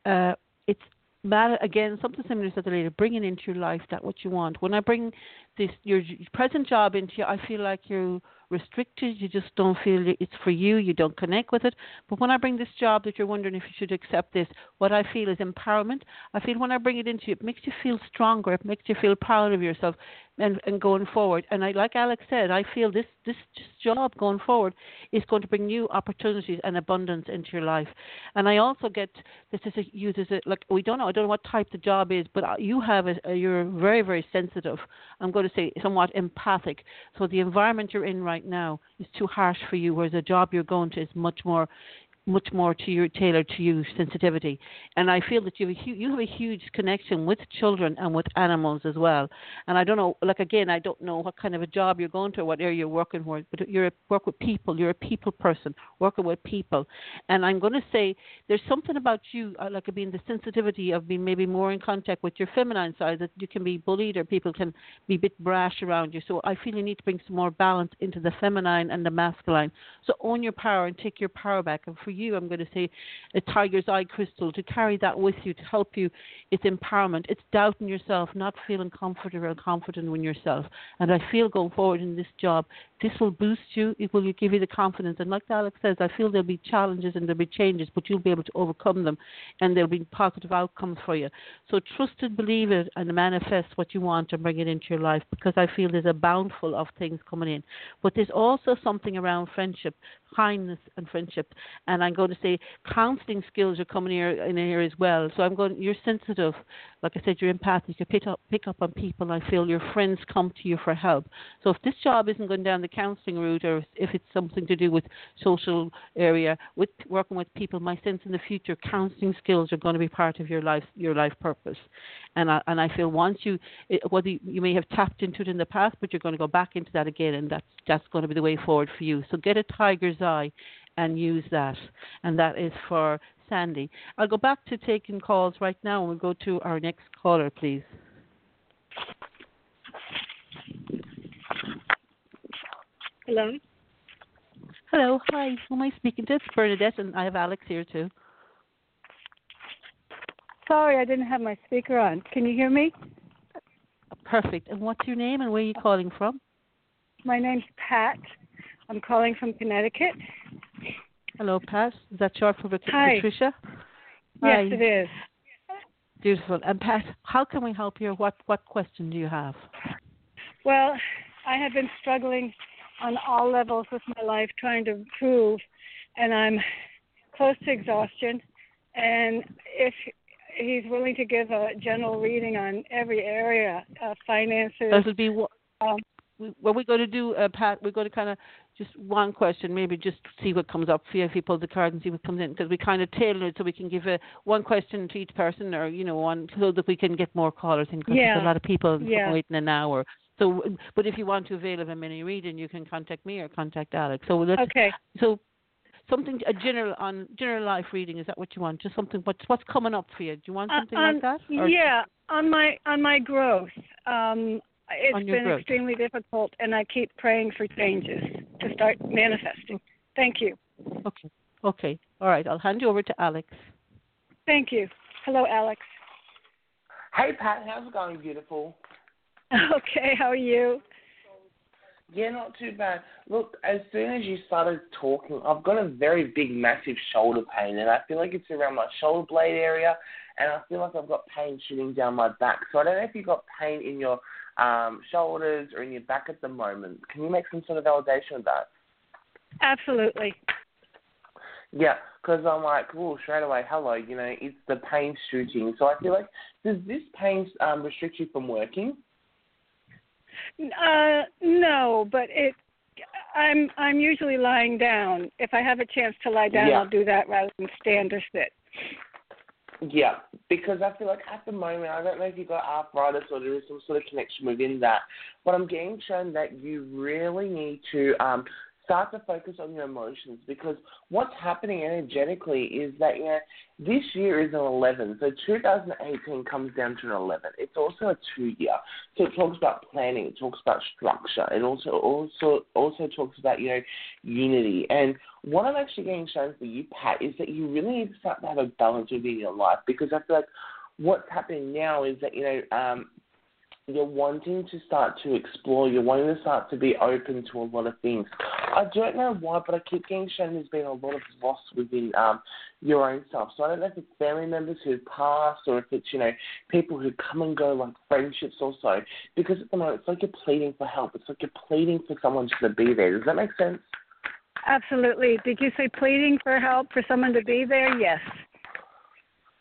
uh, it's matter again something similar to the later bringing into your life that what you want. When i bring this your present job into you i feel like you're restricted you just don't feel it's for you you don't connect with it. But when i bring this job that you're wondering if you should accept this what i feel is empowerment. I feel when i bring it into you it makes you feel stronger it makes you feel proud of yourself and, and going forward. And i like alex said i feel this this job going forward is going to bring new opportunities and abundance into your life. And i also get this is a used as like we don't know i don't know what type the job is but you have a you're very very sensitive. I'm going to say somewhat empathic. So the environment you're in right now is too harsh for you whereas the job you're going to is much more much more to your tailored to you sensitivity. And I feel that you have a hu- you have a huge connection with children and with animals as well. And I don't know, like again, I don't know what kind of a job you're going to, or what area you're working for, but you're a, work with people. You're a people person, working with people. And I'm going to say there's something about you, uh, like being the sensitivity of being maybe more in contact with your feminine side that you can be bullied or people can be a bit brash around you. So I feel you need to bring some more balance into the feminine and the masculine. So own your power and take your power back. And for you, I'm going to say a tiger's eye crystal to carry that with you to help you. It's empowerment. It's doubting yourself, not feeling comfortable or uh, confident in yourself. And I feel going forward in this job, this will boost you. It will give you the confidence. And like Alex says, I feel there'll be challenges and there'll be changes, but you'll be able to overcome them, and there'll be positive outcomes for you. So trust it, believe it, and manifest what you want and bring it into your life. Because I feel there's a bountiful of things coming in. But there's also something around friendship, kindness, and friendship. And and I'm going to say counselling skills are coming here in here as well. So I'm going. You're sensitive, like I said, you're empathic. You pick up pick up on people. I feel your friends come to you for help. So if this job isn't going down the counselling route, or if it's something to do with social area, with working with people, my sense in the future, counselling skills are going to be part of your life your life purpose. And I and I feel once you whether you may have tapped into it in the past, but you're going to go back into that again, and that's that's going to be the way forward for you. So get a tiger's eye and use that. And that is for Sandy. I'll go back to taking calls right now and we'll go to our next caller, please. Hello. Hello. Hi. Who am I speaking to? It's Bernadette, and I have Alex here too. Sorry, I didn't have my speaker on. Can you hear me? Perfect. And what's your name and where are you calling from? My name's Pat. I'm calling from Connecticut. Hello, Pat. Is that short for Hi. Patricia? Yes, it is. Beautiful. And Pat, how can we help you? What what question do you have? Well, I have been struggling on all levels with my life trying to improve, and I'm close to exhaustion. And if he's willing to give a general reading on every area, uh, finances. That would be um, what we're going to do, uh, Pat. We're going to kind of just one question, maybe just see what comes up for you if you pull the card and see what comes in, because we kind of tailor it so we can give a one question to each person, or you know, one so that we can get more callers in. Because yeah. there's a lot of people yeah. waiting an hour. So, but if you want to avail of a mini reading, you can contact me or contact Alex. So let's, okay. So something a general on general life reading is that what you want just something what's what's coming up for you do you want something uh, like that or? yeah on my on my growth um it's on been growth. extremely difficult and i keep praying for changes to start manifesting. Thank you. Okay. Okay. All right. I'll hand you over to alex. Thank you. Hello alex. Hey pat. How's it going beautiful? Okay. How are you? Yeah, not too bad. Look, as soon as you started talking, I've got a very big, massive shoulder pain, and I feel like it's around my shoulder blade area, and I feel like I've got pain shooting down my back. So I don't know if you've got pain in your um, shoulders or in your back at the moment. Can you make some sort of validation of that? Absolutely. Yeah, because I'm like, oh, straight away, hello, you know, it's the pain shooting. So I feel like, does this pain um, restrict you from working? Uh, no, but it. I'm I'm usually lying down. If I have a chance to lie down, yeah. I'll do that rather than stand or sit. Yeah, because I feel like at the moment, I don't know if you've got arthritis or there is some sort of connection within that, but I'm getting shown that you really need to um, start to focus on your emotions because what's happening energetically is that you know this year is an 11, so 2018 comes down to an 11. It's also a two year, so it talks about planning, it talks about structure, It also also also talks about you know unity. And what I'm actually getting shown for you, Pat, is that you really need to start to have a balance within your life because I feel like what's happening now is that you know um, you're wanting to start to explore, you're wanting to start to be open to a lot of things. I don't know why, but I keep getting shown there's been a lot of loss within um, your own self. So I don't know if it's family members who've passed or if it's, you know, people who come and go, like friendships also. Because at the moment, it's like you're pleading for help. It's like you're pleading for someone to be there. Does that make sense? Absolutely. Did you say pleading for help for someone to be there? Yes.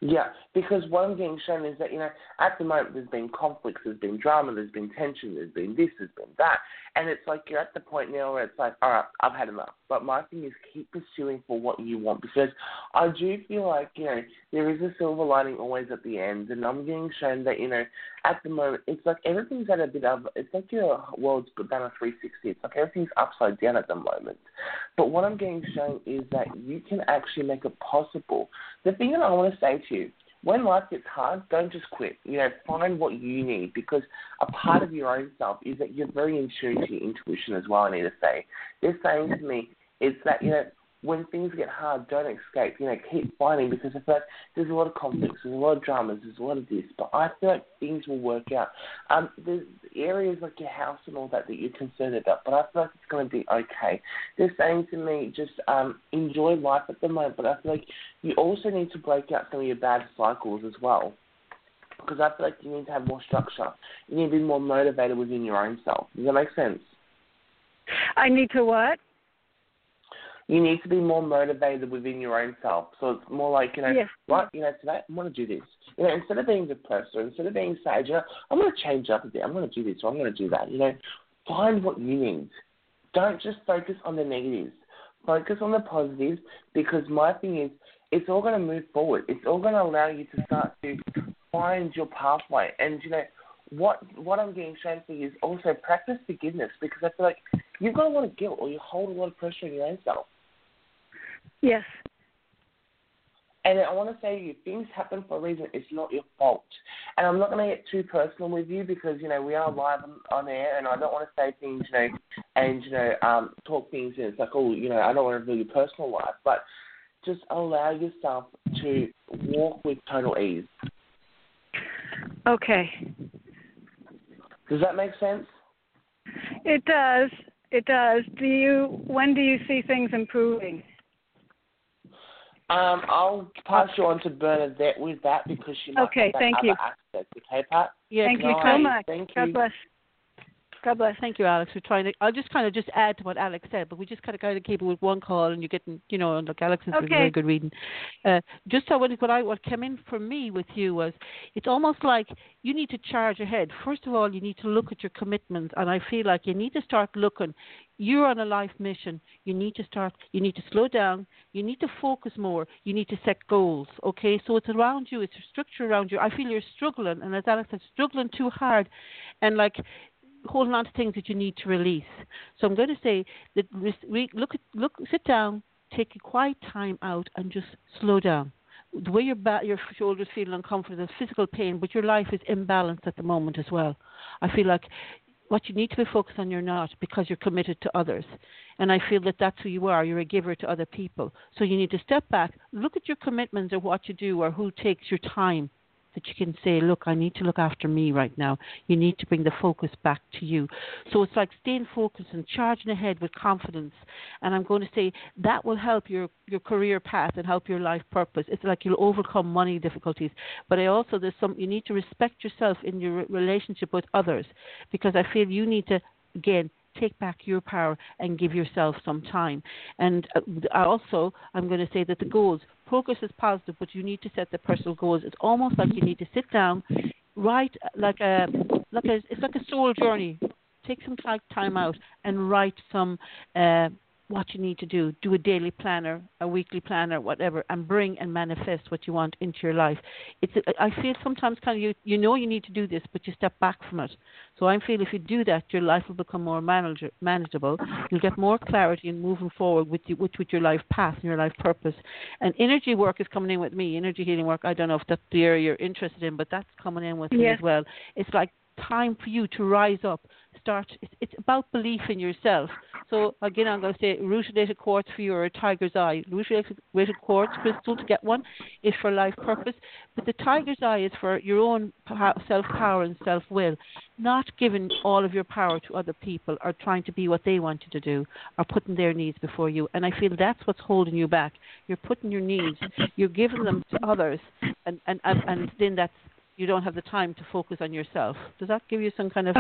Yeah, because what I'm getting shown is that, you know, at the moment there's been conflicts, there's been drama, there's been tension, there's been this, there's been that. And it's like you're at the point now where it's like, all right, I've had enough. But my thing is keep pursuing for what you want because I do feel like, you know, there is a silver lining always at the end. And I'm getting shown that, you know, at the moment, it's like everything's at a bit of, it's like your world's done a 360. It's like everything's upside down at the moment. But what I'm getting shown is that you can actually make it possible. The thing that I want to say to you, when life gets hard, don't just quit. You know, find what you need because a part of your own self is that you're very in tune to your intuition as well. I need to say, they're saying to me, it's that you know when things get hard, don't escape. You know, keep fighting because I feel like there's a lot of conflicts, there's a lot of dramas, there's a lot of this, but I feel like things will work out. Um, there's areas like your house and all that that you're concerned about, but I feel like it's going to be okay. They're saying to me, just um, enjoy life at the moment, but I feel like you also need to break out some of your bad cycles as well. Because I feel like you need to have more structure. You need to be more motivated within your own self. Does that make sense? I need to what? You need to be more motivated within your own self. So it's more like, you know, Yes. right, you know, today I want to do this. You know, instead of being depressed or instead of being sad, you know, I'm going to change up a bit. I'm going to do this or I'm going to do that. You know, find what you need. Don't just focus on the negatives. Focus on the positives because my thing is, it's all going to move forward. It's all going to allow you to start to find your pathway. And, you know, what what I'm getting shown for you is also practice forgiveness because I feel like you've got a lot of guilt or you hold a lot of pressure on your own self. Yes. And I want to say to you, things happen for a reason. It's not your fault. And I'm not going to get too personal with you because, you know, we are live on, on air and I don't want to say things, you know, and, you know, um, talk things and it's like, oh, you know, I don't want to reveal your personal life. But just allow yourself to walk with total ease. Okay. Does that make sense? It does. It does. Do you? When do you see things improving? Um, I'll pass you on to Bernadette with that because she might Okay, have that thank other you. aspect. Okay, Pat? Yeah, Thank you so much. Thank God you. bless. God bless. Thank you, Alex, for trying to. I'll just kind of just add to what Alex said, but we just kind of kind of keep it with one call, and you're getting, you know, and look, Alex is Okay. very good reading. Uh, just so what, what I what came in for me with you was, it's almost like you need to charge ahead. First of all, you need to look at your commitments, and I feel like you need to start looking. You're on a life mission. You need to start. You need to slow down. You need to focus more. You need to set goals. Okay, so it's around you. It's a structure around you. I feel you're struggling, and as Alex said, struggling too hard, and like holding on to things that you need to release. So I'm going to say that re- look, look, sit down, take a quiet time out, and just slow down. The way your back, your shoulders feel uncomfortable, there's physical pain, but your life is imbalanced at the moment as well. I feel like what you need to be focused on, you're not because you're committed to others. And I feel that that's who you are. You're a giver to other people. So you need to step back, look at your commitments or what you do or who takes your time that you can say, look, I need to look after me right now. You need to bring the focus back to you. So it's like staying focused and charging ahead with confidence. And I'm going to say that will help your, your career path and help your life purpose. It's like you'll overcome money difficulties. But I also, there's some, you need to respect yourself in your relationship with others because I feel you need to, again, take back your power and give yourself some time. And uh, also, I'm going to say that the goals, progress is positive, but you need to set the personal goals. It's almost like you need to sit down, write like a, like a, it's like a soul journey. Take some time out and write some. Uh, what you need to do. Do a daily planner, a weekly planner, whatever, and bring and manifest what you want into your life. It's. I feel sometimes kind of you you know you need to do this, but you step back from it. So I feel if you do that, your life will become more manager, manageable. You'll get more clarity in moving forward with you, with, with your life path and your life purpose. And energy work is coming in with me. Energy healing work. I don't know if that's the area you're interested in, but that's coming in with me as well. It's like time for you to rise up. Start. It's, it's about belief in yourself. So again, I'm going to say rutilated quartz for you or a tiger's eye. Rutilated quartz crystal to get one is for life purpose, but the tiger's eye is for your own self power and self will. Not giving all of your power to other people or trying to be what they want you to do or putting their needs before you. And I feel that's what's holding you back. You're putting your needs, you're giving them to others, and and and, and then that's you don't have the time to focus on yourself. Does that give you some kind of?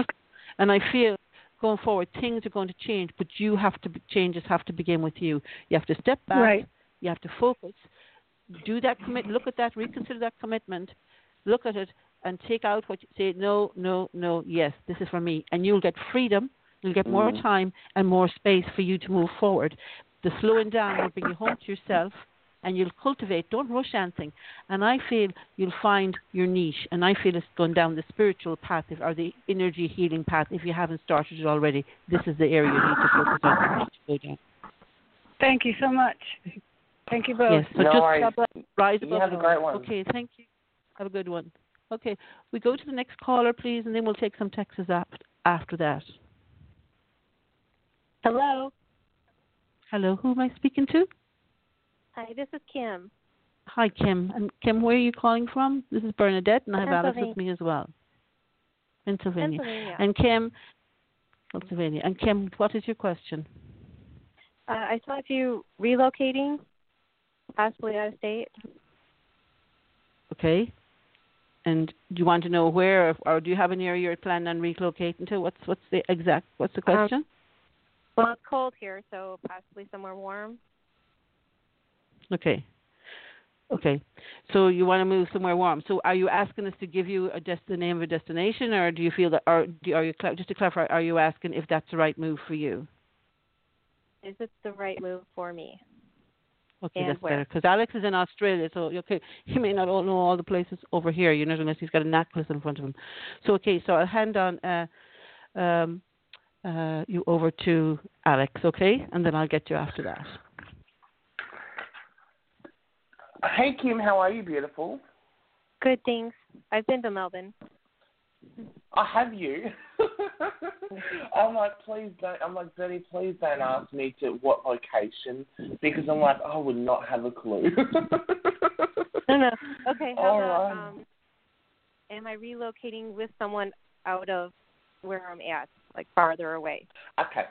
And I feel going forward, things are going to change, but you have to changes have to begin with you. You have to step back. Right. You have to focus. Do that commit. Look at that. Reconsider that commitment. Look at it and take out what you say. No, no, no. Yes, this is for me, and you'll get freedom. You'll get more Mhm. time and more space for you to move forward. The slowing down will bring you home to yourself and you'll cultivate. Don't rush anything. And I feel you'll find your niche. And I feel it's going down the spiritual path if, or the energy healing path. If you haven't started it already, this is the area you need to focus on. To go down. Thank you so much. Thank you both. Yes, so No just worries. God bless. rise You have a great one. Okay, thank you. Have a good one. Okay, we go to the next caller, please, and then we'll take some texts after, after that. Hello. Hello, who am I speaking to? Hi, this is Kim. Hi, Kim. And Kim, where are you calling from? This is Bernadette, and I have Alex with me as well. Pennsylvania. Pennsylvania. And Kim, Pennsylvania. And Kim, what is your question? Uh, I saw you relocating, possibly out of state. Okay. And do you want to know where, or, or do you have an area you're planning on relocating to? What's what's the exact? What's the Um, question? Well, it's cold here, so possibly somewhere warm. Okay. Okay. So you want to move somewhere warm. So are you asking us to give you a just the name of a destination, or do you feel that, or do, are you just to clarify, are you asking if that's the right move for you? Is it the right move for me? Okay, And that's where? better. Because Alex is in Australia, so okay, he may not all know all the places over here. You know, unless he's got a necklace in front of him. So okay, so I'll hand on uh, um, uh, you over to Alex, okay, and then I'll get you after that. Hey Kim, how are you, beautiful? Good, thanks. I've been to Melbourne. I have you. I'm like, please don't. I'm like, Betty, please don't ask me to what location because I'm like, I would not have a clue. No, no. Okay, how All about right. um am I relocating with someone out of where I'm at, like farther away? Okay.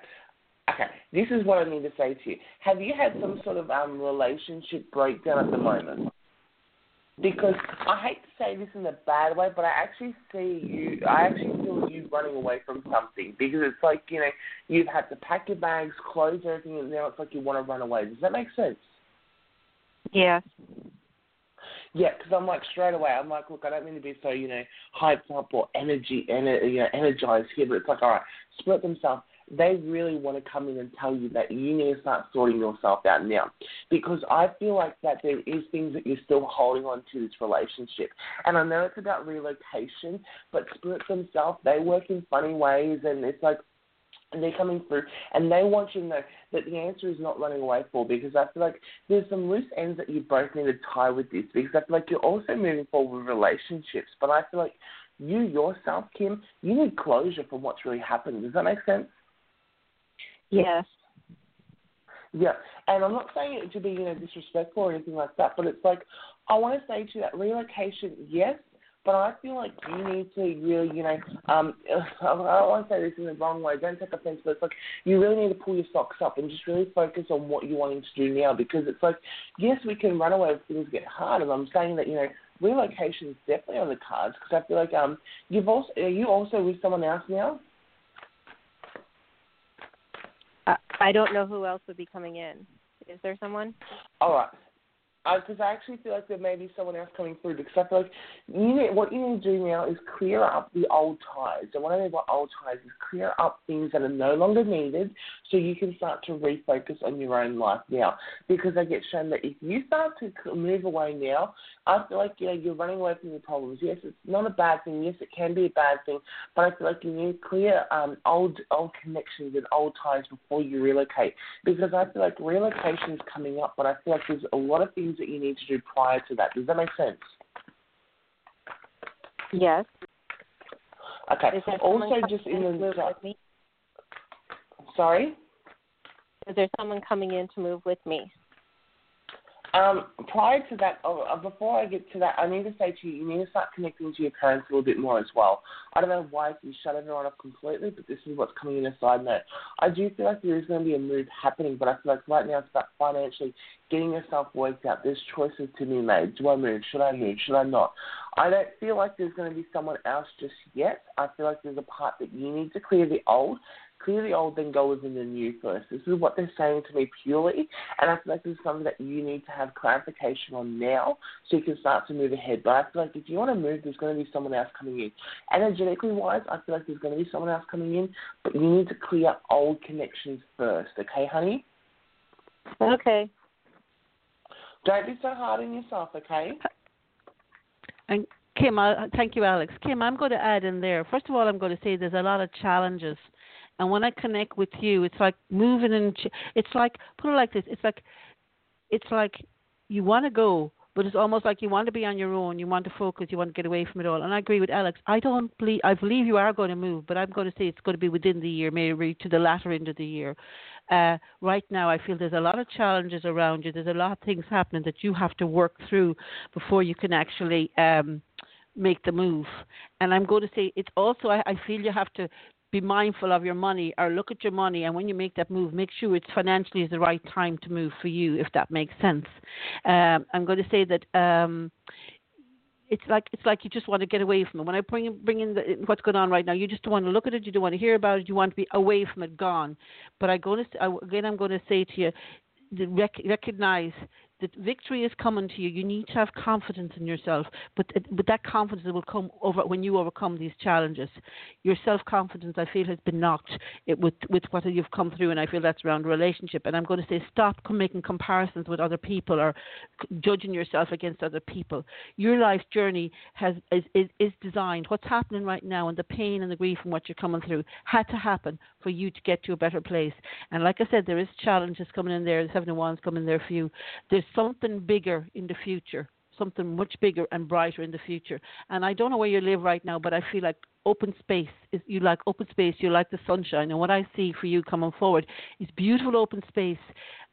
Okay. This is what I need to say to you. Have you had some sort of um relationship breakdown at the moment? Because I hate to say this in a bad way, but I actually see you. I actually feel you running away from something because it's like you know you've had to pack your bags, close everything, and now it's like you want to run away. Does that make sense? Yes. Yeah, because I'm like straight away. I'm like, look, I don't mean to be so you know hyped up or energy, ener- you know, energized here, but it's like, all right, split themselves. They really want to come in and tell you that you need to start sorting yourself out now, because I feel like that there is things that you're still holding on to this relationship, and I know it's about relocation, but spirits themselves they work in funny ways, and it's like and they're coming through and they want you to know that the answer is not running away for because I feel like there's some loose ends that you both need to tie with this because I feel like you're also moving forward with relationships. But I feel like you yourself, Kim, you need closure from what's really happened. Does that make sense? Yes. Yeah, and I'm not saying it to be, you know, disrespectful or anything like that, but it's like I want to say to that relocation, yes, but I feel like you need to really, you know, um, I don't want to say this in the wrong way. Don't take offense, but it's like you really need to pull your socks up and just really focus on what you're wanting to do now because it's like, yes, we can run away if things get hard, and I'm saying that, you know, relocation is definitely on the cards because I feel like um, you've also are you also with someone else now? I, don't know who else would be coming in. Is there someone? All right. Because I actually feel like there may be someone else coming through because I feel like you need, what you need to do now is clear up the old ties. And what I mean by old ties is clear up things that are no longer needed so you can start to refocus on your own life now. Because I get shown that if you start to move away now, I feel like you know, you're running away from your problems. Yes, it's not a bad thing. Yes, it can be a bad thing. But I feel like you need to clear um, old, old connections and old ties before you relocate. Because I feel like relocation is coming up, but I feel like there's a lot of things that you need to do prior to that. Does that make sense? Yes. Okay. Is there someone Also, coming just in the move with me? sorry. Is there someone coming in to move with me? Um, prior to that, oh, uh, before I get to that, I need to say to you, you need to start connecting to your parents a little bit more as well. I don't know why you shut everyone off completely, but this is what's coming in a side note. I do feel like there is going to be a move happening, but I feel like right now it's about financially getting yourself worked out. There's choices to be made. Do I move? Should I move? Should I not? I don't feel like there's going to be someone else just yet. I feel like there's a part that you need to clear the old clear the old, then go in the new first. This is what they're saying to me purely, and I feel like this is something that you need to have clarification on now so you can start to move ahead. But I feel like if you want to move, there's going to be someone else coming in. Energetically wise, I feel like there's going to be someone else coming in, but you need to clear old connections first, okay, honey? Okay. Don't be so hard on yourself, okay? And Kim, I, thank you, Alex. Kim, I'm going to add in there. First of all, I'm going to say there's a lot of challenges, and when I connect with you, it's like moving and it's like put it like this. It's like it's like you want to go, but it's almost like you want to be on your own. You want to focus. You want to get away from it all. And I agree with Alex. I don't believe. I believe you are going to move, but I'm going to say it's going to be within the year, maybe to the latter end of the year. Uh, right now, I feel there's a lot of challenges around you. There's a lot of things happening that you have to work through before you can actually um, make the move. And I'm going to say it's also. I, I feel you have to be mindful of your money or look at your money and when you make that move make sure it's financially is the right time to move for you if that makes sense um, i'm going to say that um, it's like it's like you just want to get away from it. When I bring bring in the, what's going on right now, you just don't want to look at it. You don't want to hear about it. You want to be away from it, gone. But I'm going to again, I'm going to say to you, rec- recognize that victory is coming to you. You need to have confidence in yourself, but but that confidence will come over when you overcome these challenges. Your self confidence, I feel, has been knocked with with what you've come through, and I feel that's around relationship. And I'm going to say, stop making comparisons with other people or judging yourself against other people. Your life journey has is, is, is designed. What's happening right now, and the pain and the grief and what you're coming through, had to happen for you to get to a better place. And like I said, there is challenges coming in there. The seven of wands coming in there for you. There's something bigger in the future something much bigger and brighter in the future. And I don't know where you live right now, but I feel like open space you like open space, you like the sunshine. And what I see for you coming forward is beautiful open space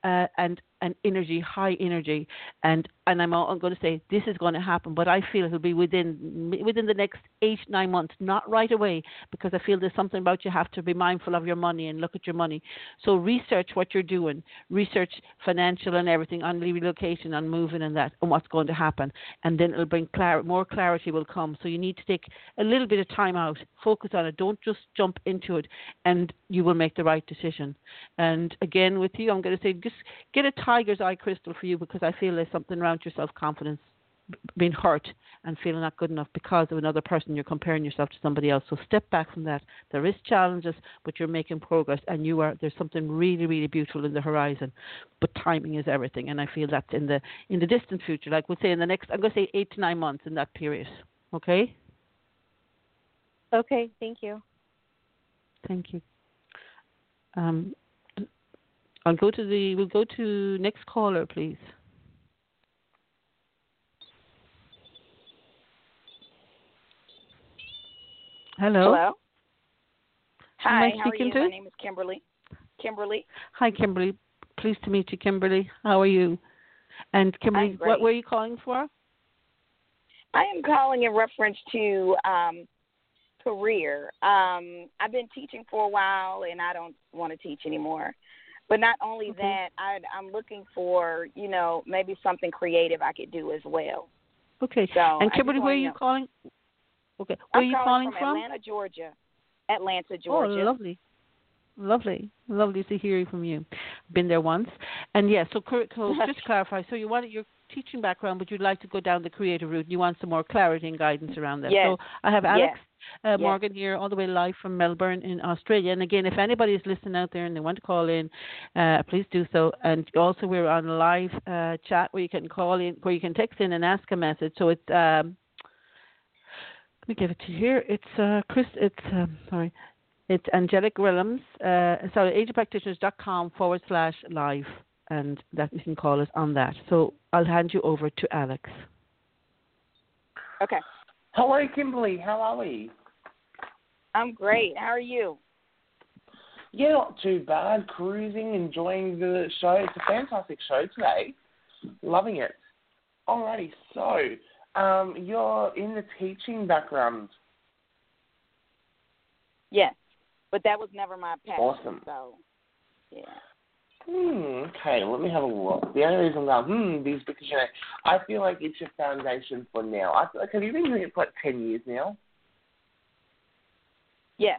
uh, and and energy, high energy, and and I'm, I'm going to say this is going to happen, but I feel it'll be within within the next eight nine months, not right away, because I feel there's something about you have to be mindful of your money and look at your money. So research what you're doing, research financial and everything on relocation, on moving and that, and what's going to happen, and then it'll bring more clarity will come. So you need to take a little bit of time out, focus on it, don't just jump into it, and you will make the right decision. And again, with you, I'm going to say just get a tiger's eye crystal for you because I feel there's something around your self confidence being hurt and feeling not good enough because of another person. You're comparing yourself to somebody else. So step back from that. There is challenges but you're making progress and you are there's something really really beautiful in the horizon. But timing is everything. And i feel that's in the in the distant future. Like we'll say in the next i'm going to say 8 to 9 months in that period. Okay okay thank you thank you um I'll go to the. We'll go to next caller, please. Hello. Hello. Hi. Am I speaking how are you? to? My name is Kimberly. Kimberly. Hi, Kimberly. Pleased to meet you, Kimberly. How are you? And Kimberly, what were you calling for? I am calling in reference to um, career. Um, I've been teaching for a while, and I don't want to teach anymore. But not only Okay. that, I, I'm looking for you know maybe something creative I could do as well. Okay. So and Kimberly, where are you know. calling? Okay. Where I'm are you calling calling from Atlanta, Georgia. Atlanta, Georgia. Oh, lovely. Lovely. Lovely to hear from you. Been there once. And yes, so, cur- so just to clarify, so you want your teaching background, but you'd like to go down the creative route. And you want some more clarity and guidance around that. Yes. So I have Alex Yes. Uh, Yes. Morgan here, all the way live from Melbourne in Australia. And again, if anybody is listening out there and they want to call in, uh, please do so. And also, we're on a live uh, chat where you can call in, where you can text in and ask a message. So it's um, let me give it to you here. It's uh, Chris. It's um, sorry. It's Angelic Realms. Uh, sorry, angelpractitioners.com forward slash live, and that you can call us on that. So I'll hand you over to Alex. Okay. Hello, Kimberly. How are we? I'm great. How are you? Yeah, not too bad. Cruising, enjoying the show. It's a fantastic show today. Loving it. Alrighty, so um, you're in the teaching background. Yes. But that was never my passion. Awesome. So, yeah. Hmm, okay, let me have a look. The only reason I'm going, hmm, is because, you know, I feel like it's your foundation for now. I feel like, have you been doing it for like 10 years now? Yeah.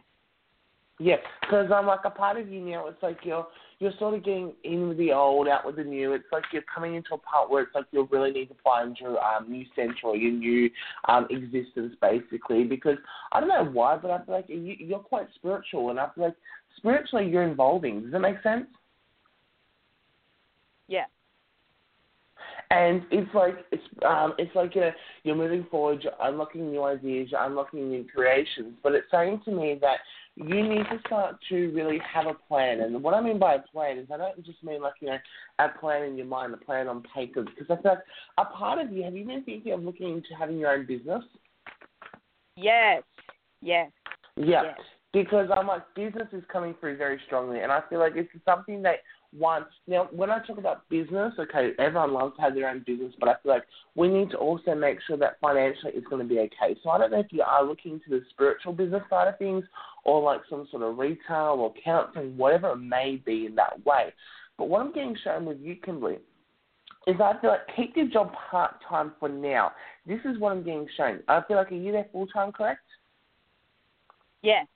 Yeah, because I'm like a part of you now. It's like you're you're sort of getting in with the old, out with the new. It's like you're coming into a part where it's like you really need to find your um, new center or your new um, existence, basically. Because I don't know why, but I feel like you, you're quite spiritual, and I feel like spiritually you're involving. Does that make sense? Yes. And it's like it's um it's like you know you're moving forward, you're unlocking new ideas, you're unlocking new creations. But it's saying to me that you need to start to really have a plan. And what I mean by a plan is I don't just mean like you know a plan in your mind, a plan on paper. Because I feel like a part of you have you been thinking of looking into having your own business? Yes. Yes. Yeah. Yes. Because I'm like business is coming through very strongly, and I feel like it's something that one now when I talk about business, okay, everyone loves to have their own business, but I feel like we need to also make sure that financially it's going to be okay. So I don't know if you are looking to the spiritual business side of things, or like some sort of retail or counseling, whatever it may be in that way. But what I'm getting shown with you, Kimberly, is I feel like keep your job part time for now. This is what I'm getting shown. I feel like are you there full time, correct? Yes.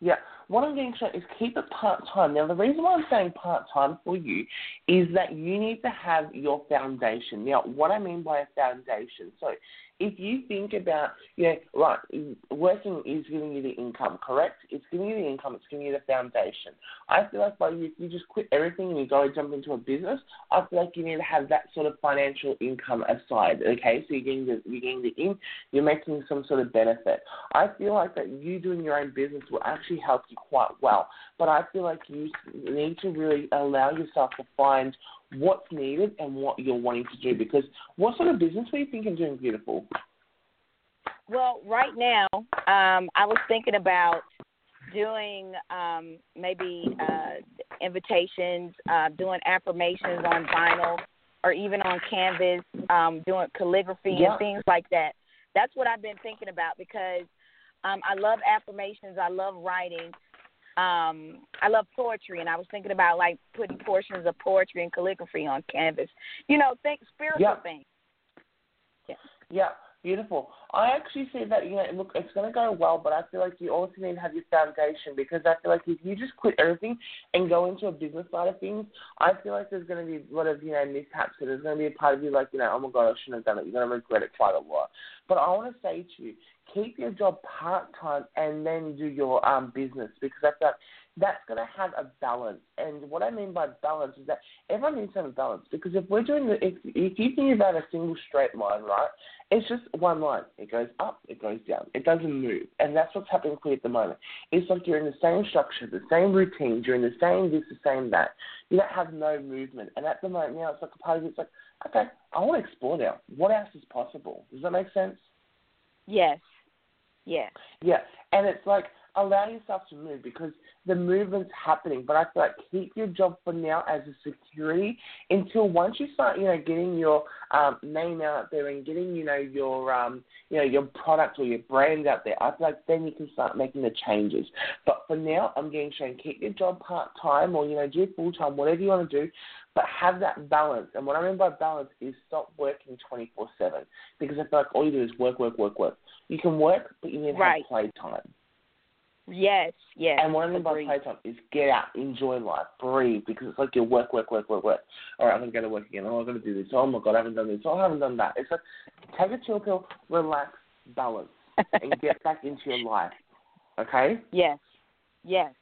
Yeah. What I'm getting shown is keep it part time. Now, the reason why I'm saying part time for you is that you need to have your foundation. Now, what I mean by a foundation, so if you think about, you know, right, working is giving you the income, correct? It's giving you the income, it's giving you the foundation. I feel like by you, if you just quit everything and you go jump into a business, I feel like you need to have that sort of financial income aside, okay? So you're getting the, you're getting the in, you're making some sort of benefit. I feel like that you doing your own business will actually help you quite well, but I feel like you need to really allow yourself to find what's needed and what you're wanting to do. Because what sort of business were you thinking doing, beautiful? Well, right now, um, I was thinking about doing um, maybe uh, invitations, uh, doing affirmations on vinyl or even on canvas, um, doing calligraphy Yeah. and things like that. That's what I've been thinking about because um, I love affirmations. I love writing. Um, I love poetry, and I was thinking about like putting portions of poetry and calligraphy on canvas. You know, think spiritual Yeah. things. Yeah, beautiful. I actually see that, you know, look, it's going to go well, but I feel like you also need to have your foundation because I feel like if you just quit everything and go into a business side of things, I feel like there's going to be a lot of, you know, mishaps. And there's going to be a part of you like, you know, oh my God, I shouldn't have done it. You're going to regret it quite a lot. But I want to say to you, keep your job part time and then do your um, business because I feel like that's going to have a balance. And what I mean by balance is that everyone needs to have a balance because if we're doing the, if, if you think about a single straight line, right, it's just one line. It goes up, it goes down. It doesn't move. And that's what's happening for you at the moment. It's like you're in the same structure, the same routine, you're in the same this, the same that. You don't have no movement. And at the moment now, it's like a part of it's like, okay, I want to explore now. What else is possible? Does that make sense? Yes. Yes. Yeah, and it's like allow yourself to move because the movement's happening. But I feel like keep your job for now as a security until once you start, you know, getting your um, name out there and getting, you know, your um, you know, your product or your brand out there. I feel like then you can start making the changes. But for now, I'm getting shown keep your job part time or you know do full time, whatever you want to do. But have that balance. And what I mean by balance is stop working 24 7. Because I feel like all you do is work, work, work, work. You can work, but you need to Right. have playtime. Yes. Yes. And what I mean by Agreed. playtime is get out, enjoy life, breathe, because it's like you work, work, work, work, work. All right, I'm going to go to work again. Oh, I'm going to do this. Oh, my God, I haven't done this. Oh, I haven't done that. It's like take a chill pill, relax, balance, and get back into your life. Okay? Yes. Yes.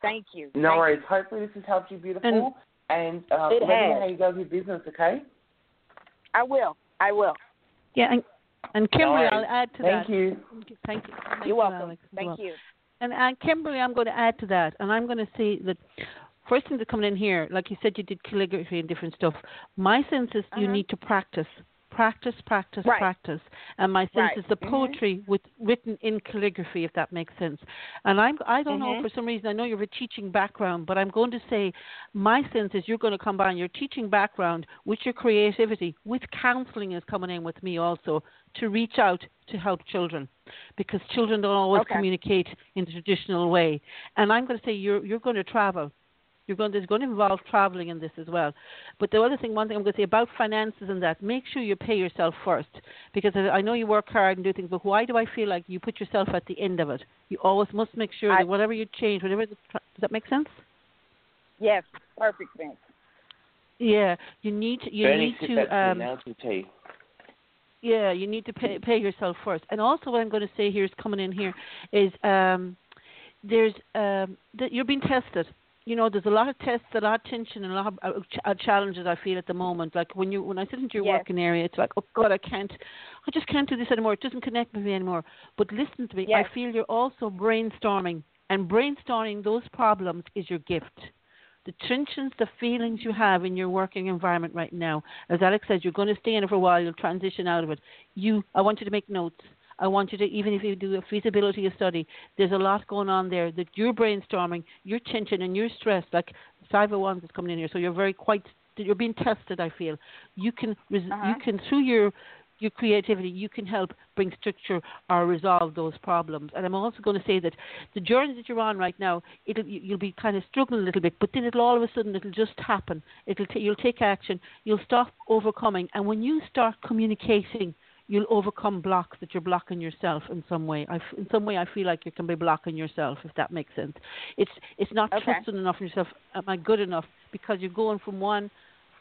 Thank you. No Thank worries. Hopefully this has helped you, beautiful. And, uh, It let me know has. how you go with your business, okay? I will. I will. Yeah, and, and Kimberly, worries. I'll add to Thank that. you. Thank you. Thank You're you, welcome. Alex, Thank well. you. And uh, Kimberly, I'm going to add to that, and I'm going to say that first thing that's coming in here, like you said, you did calligraphy and different stuff. My sense is you Uh-huh. need to practice, practice, practice, Right. practice. And my sense Right. is the Mhm. poetry with written in calligraphy, if that makes sense. And I'm I don't know Mhm. for some reason I know you have a teaching background, but I'm going to say my sense is you're going to combine your teaching background with your creativity, with counselling is coming in with me also to reach out to help children because children don't always Okay. communicate in the traditional way. And I'm going to say you're you're going to travel. You're going there's going to involve traveling in this as well. But the other thing, one thing I'm going to say about finances and that, make sure you pay yourself first because I I know you work hard and do things, but why do I feel like you put yourself at the end of it? You always must make sure I- that whatever you change, whatever the, does that make sense? Yes. Perfect sense. Yeah, you need to, you Bernie, need to back to um, the announcement tea. Yeah, you need to pay pay yourself first. And also, what I'm going to say here is coming in here is um, there's um, that you're being tested. You know, there's a lot of tests, a lot of tension, and a lot of uh, ch- uh, challenges. I feel at the moment, like when you when I sit into your Yes. working area, it's like, oh God, I can't, I just can't do this anymore. It doesn't connect with me anymore. But listen to me. Yes. I feel you're also brainstorming, and brainstorming those problems is your gift the tensions, the feelings you have in your working environment right now. As Alex says, you're going to stay in it for a while. You'll transition out of it. You, I want you to make notes. I want you to, even if you do a feasibility study, there's a lot going on there that you're brainstorming, you're tension and you're stressed. Like Cyber Ones is coming in here, so you're very quite, you're being tested. I feel you can, res- Uh-huh. you can through your your creativity, you can help bring structure or resolve those problems. And I'm also going to say that the journey that you're on right now, it'll you- you'll be kind of struggling a little bit, but then it'll all of a sudden it'll just happen. It'll t- you'll take action. You'll stop overcoming, and when you start communicating you'll overcome blocks that you're blocking yourself in some way. I in some way, I feel like you can be blocking yourself, if that makes sense. It's it's not Okay. trusting enough in yourself. Am I good enough? Because you're going from one.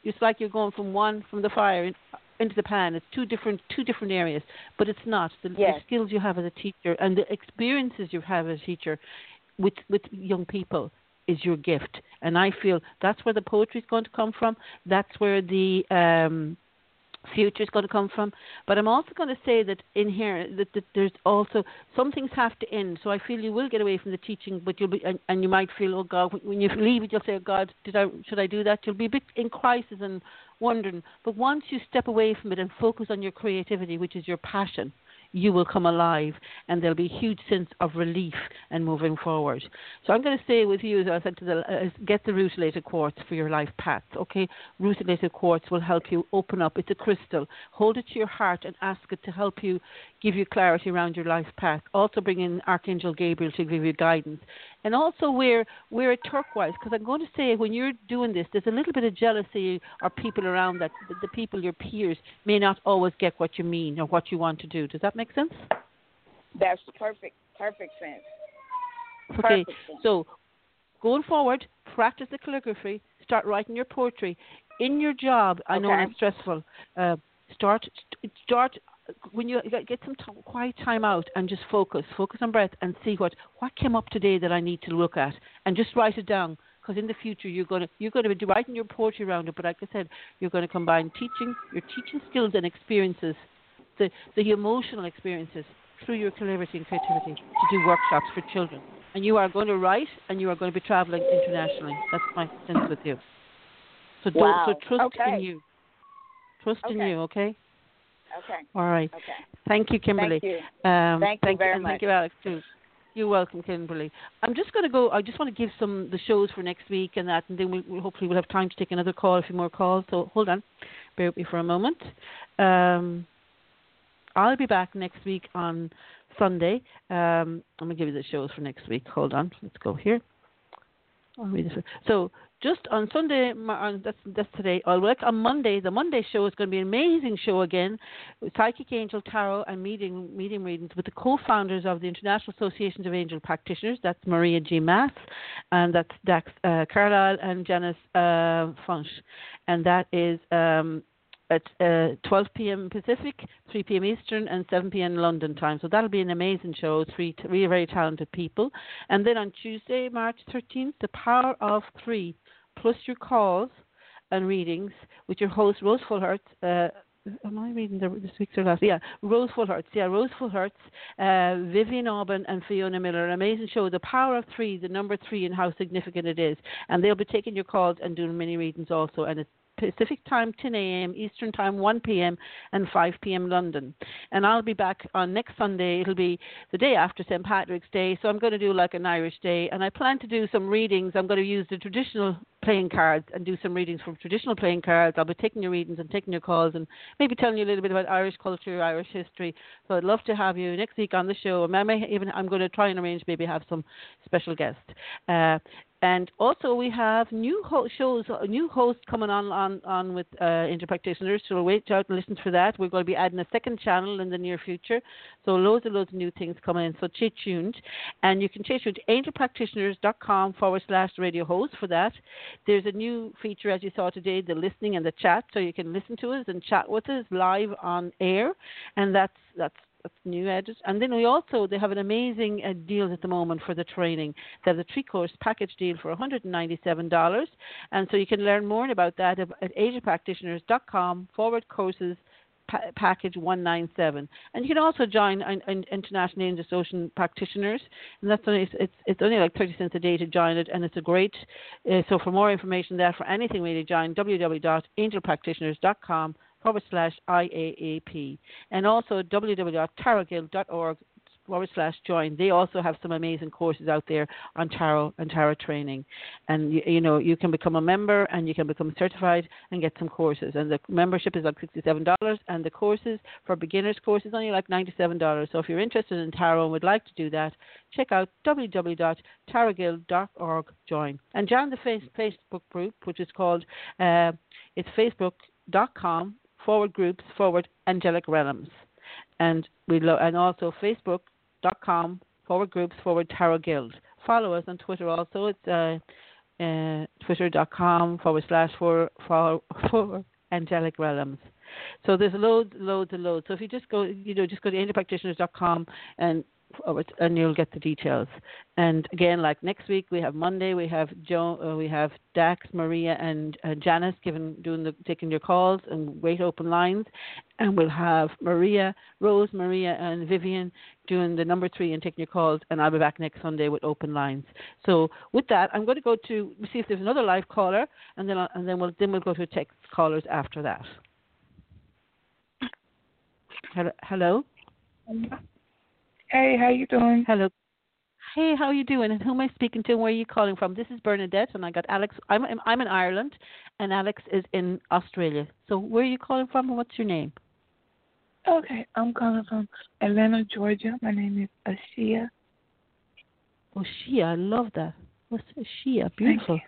It's like you're going from one from the fire in, into the pan. It's two different two different areas, but it's not. The, Yes. the skills you have as a teacher and the experiences you have as a teacher with with young people is your gift. And I feel that's where the poetry is going to come from. That's where the um, future is going to come from. But I'm also going to say that in here that, that there's also some things have to end. So I feel you will get away from the teaching, but you'll be and, and you might feel, oh God, when- you leave it, you'll say, oh God, did I should I do that? You'll be a bit in crisis and wondering. But once you step away from it and focus on your creativity, which is your passion, you will come alive and there'll be a huge sense of relief and moving forward. So I'm going to stay with you, as I said to the, uh, get the rutilated quartz for your life path, okay? Rutilated quartz will help you open up. It's a crystal. Hold it to your heart and ask it to help you give you clarity around your life path. Also bring in Archangel Gabriel to give you guidance. And also wear, wear a turquoise because I'm going to say when you're doing this, there's a little bit of jealousy or people around that, the, the people, your peers, may not always get what you mean or what you want to do. Does that make sense? That's perfect. Perfect sense. Okay, sense. so going forward, practice the calligraphy. Start writing your poetry in your job. I know Okay. it's stressful. Uh, start start when you get some t- quiet time out and just focus. Focus on breath and see what what came up today that I need to look at, and just write it down. Because in the future you're going to you're going to be writing your poetry around it. But like I said, you're going to combine teaching, your teaching skills and experiences, the the emotional experiences through your calligraphy and creativity to do workshops for children. And you are going to write and you are going to be traveling internationally. That's my sense with you. So don't Wow. so trust Okay. in you. Trust in you, okay? Okay. All right. Okay. Thank you, Kimberly. Thank you. Um, Thank you very much. Thank you, Alex, too. You're welcome, Kimberly. I'm just going to go. I just want to give some the shows for next week and that, and then we, we hopefully we'll have time to take another call, a few more calls. So hold on, bear with me for a moment. Um, I'll be back next week on Sunday. Um, I'm going to give you the shows for next week. Hold on, let's go here. I'll read this. So just on Sunday, on, that's that's today. I'll work on Monday. The Monday show is going to be an amazing show again, with Psychic Angel Tarot and meeting medium readings with the co-founders of the International Associations of Angel Practitioners. That's Maria G. Mass, and that's Dax uh, Carlisle and Janice uh, Funch, and that is. Um, at uh, 12 p.m. Pacific, 3 p.m. Eastern, and 7 p.m. London time. So that'll be an amazing show. Three really very talented people. And then on Tuesday, March 13th, the Power of Three, plus your calls and readings with your host Rose Fullhurt. Uh, Am I reading the, this week's or last? Yeah, Rose Fullhurts. Yeah, Rose Fullhurts, uh, Vivian Auburn, and Fiona Miller. An amazing show. The power of three, the number three, and how significant it is. And they'll be taking your calls and doing mini readings also. And it's Pacific time 10 a.m., Eastern time 1 p.m., and 5 p.m. London. And I'll be back on next Sunday. It'll be the day after St. Patrick's Day, so I'm going to do like an Irish Day. And I plan to do some readings. I'm going to use the traditional playing cards and do some readings from traditional playing cards. I'll be taking your readings and taking your calls and maybe telling you a little bit about Irish culture, Irish history. So I'd love to have you next week on the show. And I may even I'm going to try and arrange maybe have some special guests. Uh, and also we have new ho- shows, new hosts coming on on, on with uh, Angel Practitioners. So wait out and listen for that. We're going to be adding a second channel in the near future. So loads and loads of new things coming in. So stay tuned. And you can stay tuned to angelpractitioners.com forward slash radio host for that. There's a new feature, as you saw today, the listening and the chat. So you can listen to us and chat with us live on air. And that's, that's that's new added. And then we also they have an amazing uh, deal at the moment for the training. They have the three course package deal for $197, and so you can learn more about that at angelpractitioners.com forward courses pa- package 197 and you can also join an, an international angel association practitioners and that's only it's it's only like 30 cents a day to join it and it's a great uh, so for more information there for anything really join www.angelpractitioners.com forward slash IAAP and also www.tarotguild.org forward slash join. They also have some amazing courses out there on tarot and tarot training. And you, you know, you can become a member and you can become certified and get some courses. And the membership is like sixty-seven dollars, and the courses for beginners courses only like ninety-seven dollars. So if you're interested in tarot and would like to do that, check out www.tarotguild.org. Join and join the face, Facebook group, which is called uh, it's facebook.com forward groups forward angelic realms and we lo- and also Facebook.com forward groups forward Tarot Guild. Follow us on Twitter also. It's uh, uh, twitter.com forward slash for for for angelic realms. So there's loads, loads, and loads. So if you just go, you know, just go to angelpractitioners.com and and you'll get the details. And again, like next week, we have Monday, we have Joe, uh, we have Dax, Maria, and uh, Janice giving doing the taking your calls and wait open lines, and we'll have Maria, Rose, Maria, and Vivian doing the number three and taking your calls. And I'll be back next Sunday with open lines. So with that, I'm going to go to see if there's another live caller, and then I'll, and then we'll then we'll go to text callers after that. Hello. Hey, how you doing? Hello. Hey, how you doing? And who am I speaking to? And where are you calling from? This is Bernadette, and I got Alex. I'm I'm in Ireland, and Alex is in Australia. So where are you calling from, and what's your name? Okay, I'm calling from Atlanta, Georgia. My name is Ashia. Ashia, I love that. What's Ashia? Beautiful.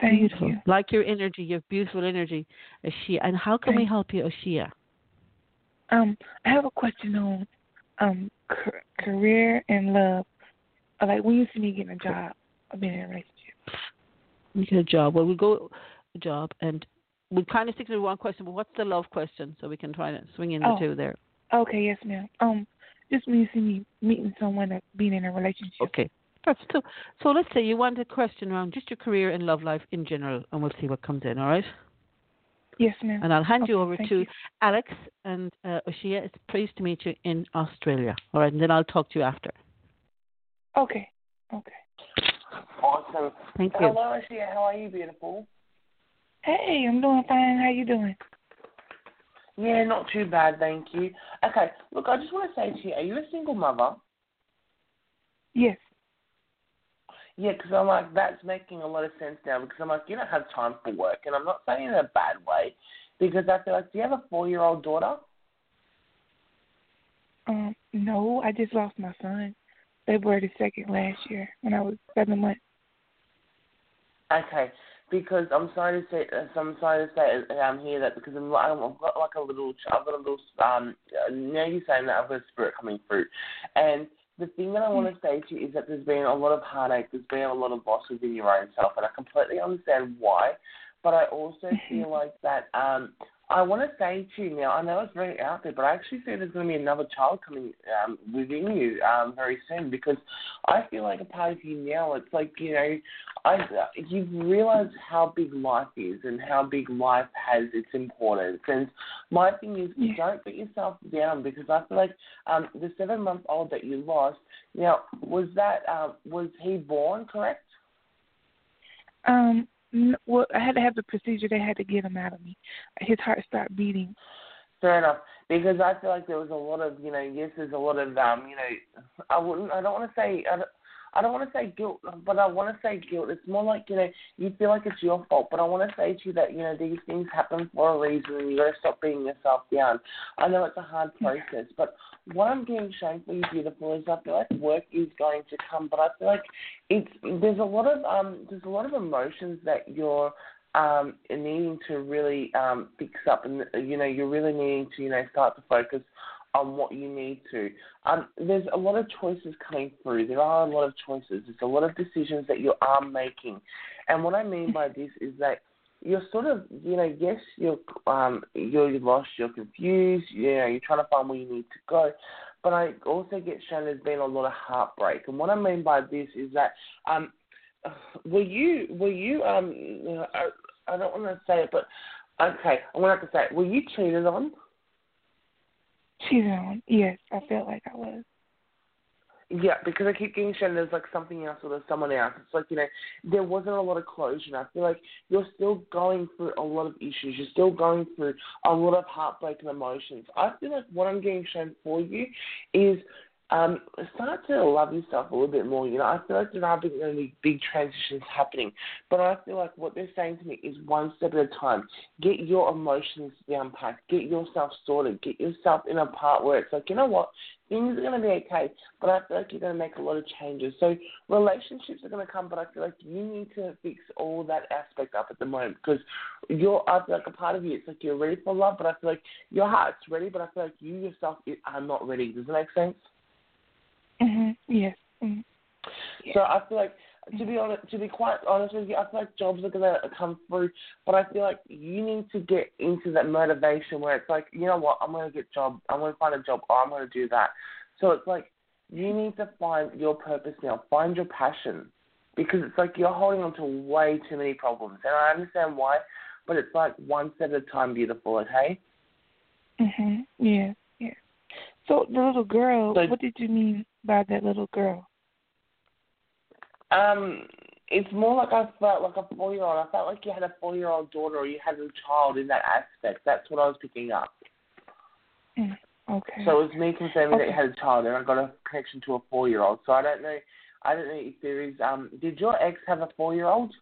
Thank you. beautiful. you. Like your energy, your beautiful energy, Ashia. And how can Thank we help you, Ashia? Um, I have a question on um career and love. Like when you see me getting a job, I've been in a relationship. You get a job. Well, we'll go a job, and we'll kind of stick to one question. But what's the love question, so we can try to swing in the Oh. two there. Okay, yes, ma'am. Um, just when you see me meeting someone that being in a relationship. Okay. That's so. So let's say you want a question around just your career and love life in general, and we'll see what comes in. All right. Yes, ma'am. And I'll hand you over to you. Alex and uh, Oshia. It's pleased to meet you in Australia. All right, and then I'll talk to you after. Okay. Okay. Awesome. Thank you. Hello, Ashia. How are you, beautiful? Hey, I'm doing fine. How are you doing? Yeah, not too bad, thank you. Okay, look, I just want to say to you, are you a single mother? Yes. Yeah, because I'm like, that's making a lot of sense now because I'm like, you don't have time for work. And I'm not saying it in a bad way because I feel like, do you have a four year old daughter? Um, no, I just lost my son February the second last year when I was seven months. Okay, because I'm sorry to say, uh, I'm sorry to say um, here that because I'm, I've got like a little, I've got a little, um, now you're saying that I've got a spirit coming through. And the thing that I want to say to you is that there's been a lot of heartache, there's been a lot of loss within your own self, and I completely understand why. But I also feel like that um, I want to say to you now, I know it's very out there, but I actually see there's going to be another child coming um, within you um, very soon because I feel like a part of you now, it's like, you know, I, you've realized how big life is and how big life has its importance. And my thing is, don't put yourself down because I feel like um, the seven month old that you lost, now, was that, um, was he born, correct? Um, well, I had to have the procedure. They had to get him out of me. His heart stopped beating. Fair enough, because I feel like there was a lot of, you know, yes, there's a lot of, um, you know, I wouldn't, I don't want to say, I don't, I don't want to say guilt, but I want to say guilt. It's more like, you know, you feel like it's your fault, but I want to say to you that, you know, these things happen for a reason, and you got to stop beating yourself down. I know it's a hard process, but what I'm for you, beautiful, is I feel like work is going to come, but I feel like it's there's a lot of um there's a lot of emotions that you're um, needing to really um, fix up, and you know you're really needing to you know start to focus on what you need to. Um, there's a lot of choices coming through. There are a lot of choices. There's a lot of decisions that you are making, and what I mean by this is that you're sort of you know yes you're um, you're lost, you're confused, you know you're trying to find where you need to go. But I also get shown there's been a lot of heartbreak, and what I mean by this is that um, were you were you um I, I don't want to say it, but okay, I'm gonna have to say it. Were you cheated on? Cheated on. Yes, I felt like I was. Yeah, because I keep getting shown there's like something else or there's someone else. It's like, you know, there wasn't a lot of closure. I feel like you're still going through a lot of issues. You're still going through a lot of heartbreak and emotions. I feel like what I'm getting shown for you is um, start to love yourself a little bit more. You know, I feel like there are going to big transitions happening, but I feel like what they're saying to me is one step at a time. Get your emotions down packed. Get yourself sorted. Get yourself in a part where it's like, you know what, things are going to be okay, but I feel like you're going to make a lot of changes. So relationships are going to come, but I feel like you need to fix all that aspect up at the moment because you're, I feel like a part of you, it's like you're ready for love, but I feel like your heart's ready, but I feel like you yourself are not ready. Does that make sense? Mhm. Yes. Mm-hmm. So I feel like to be honest, to be quite honest with you, I feel like jobs are gonna come through, but I feel like you need to get into that motivation where it's like, you know what, I'm gonna get a job, I'm gonna find a job, or I'm gonna do that. So it's like you need to find your purpose now, find your passion, because it's like you're holding on to way too many problems, and I understand why, but it's like one step at a time, beautiful. Okay. Mhm. Yeah. So the little girl, So- what did you mean by that little girl? Um, it's more like I felt like a four year old. I felt like you had a four year old daughter or you had a child in that aspect. That's what I was picking up. Mm, okay. So it was me confirming that you had a child, and I got a connection to a four year old. So I don't know. I don't know if there is. Um, did your ex have a four year old,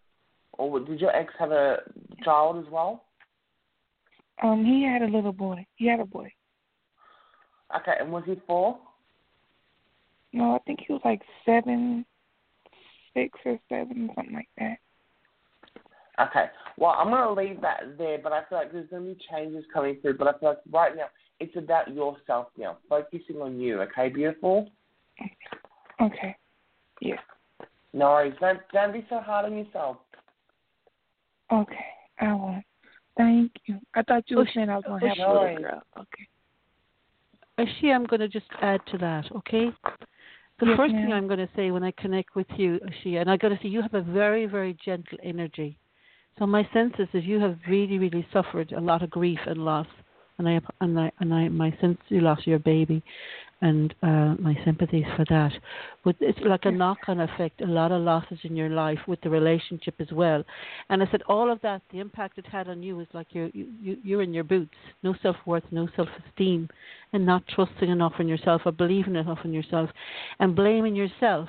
or did your ex have a child as well? Um, he had a little boy. He had a boy. Okay, and was he four? No, I think he was like seven, six or seven, something like that. Okay. Well, I'm gonna leave that there, but I feel like there's gonna be changes coming through. But I feel like right now it's about yourself now, focusing on you. Okay, beautiful. Okay. Yeah. No worries. Don't don't be so hard on yourself. Okay. I won't. Thank you. I thought you were Oh, saying I was gonna have a no little girl. Okay. Actually, I'm going to just add to that, okay? The Yes, first thing. I'm going to say when I connect with you, Ashia, and I got to say you have a very, very gentle energy. So my sense is that you have really, really suffered a lot of grief and loss, and I and I and I my sense you lost your baby, and uh, my sympathies for that. But it's like a knock-on effect, a lot of losses in your life with the relationship as well. And I said all of that, the impact it had on you is like you're you, you you're in your boots, no self-worth, no self-esteem, and not trusting enough in yourself or believing enough in yourself, and blaming yourself.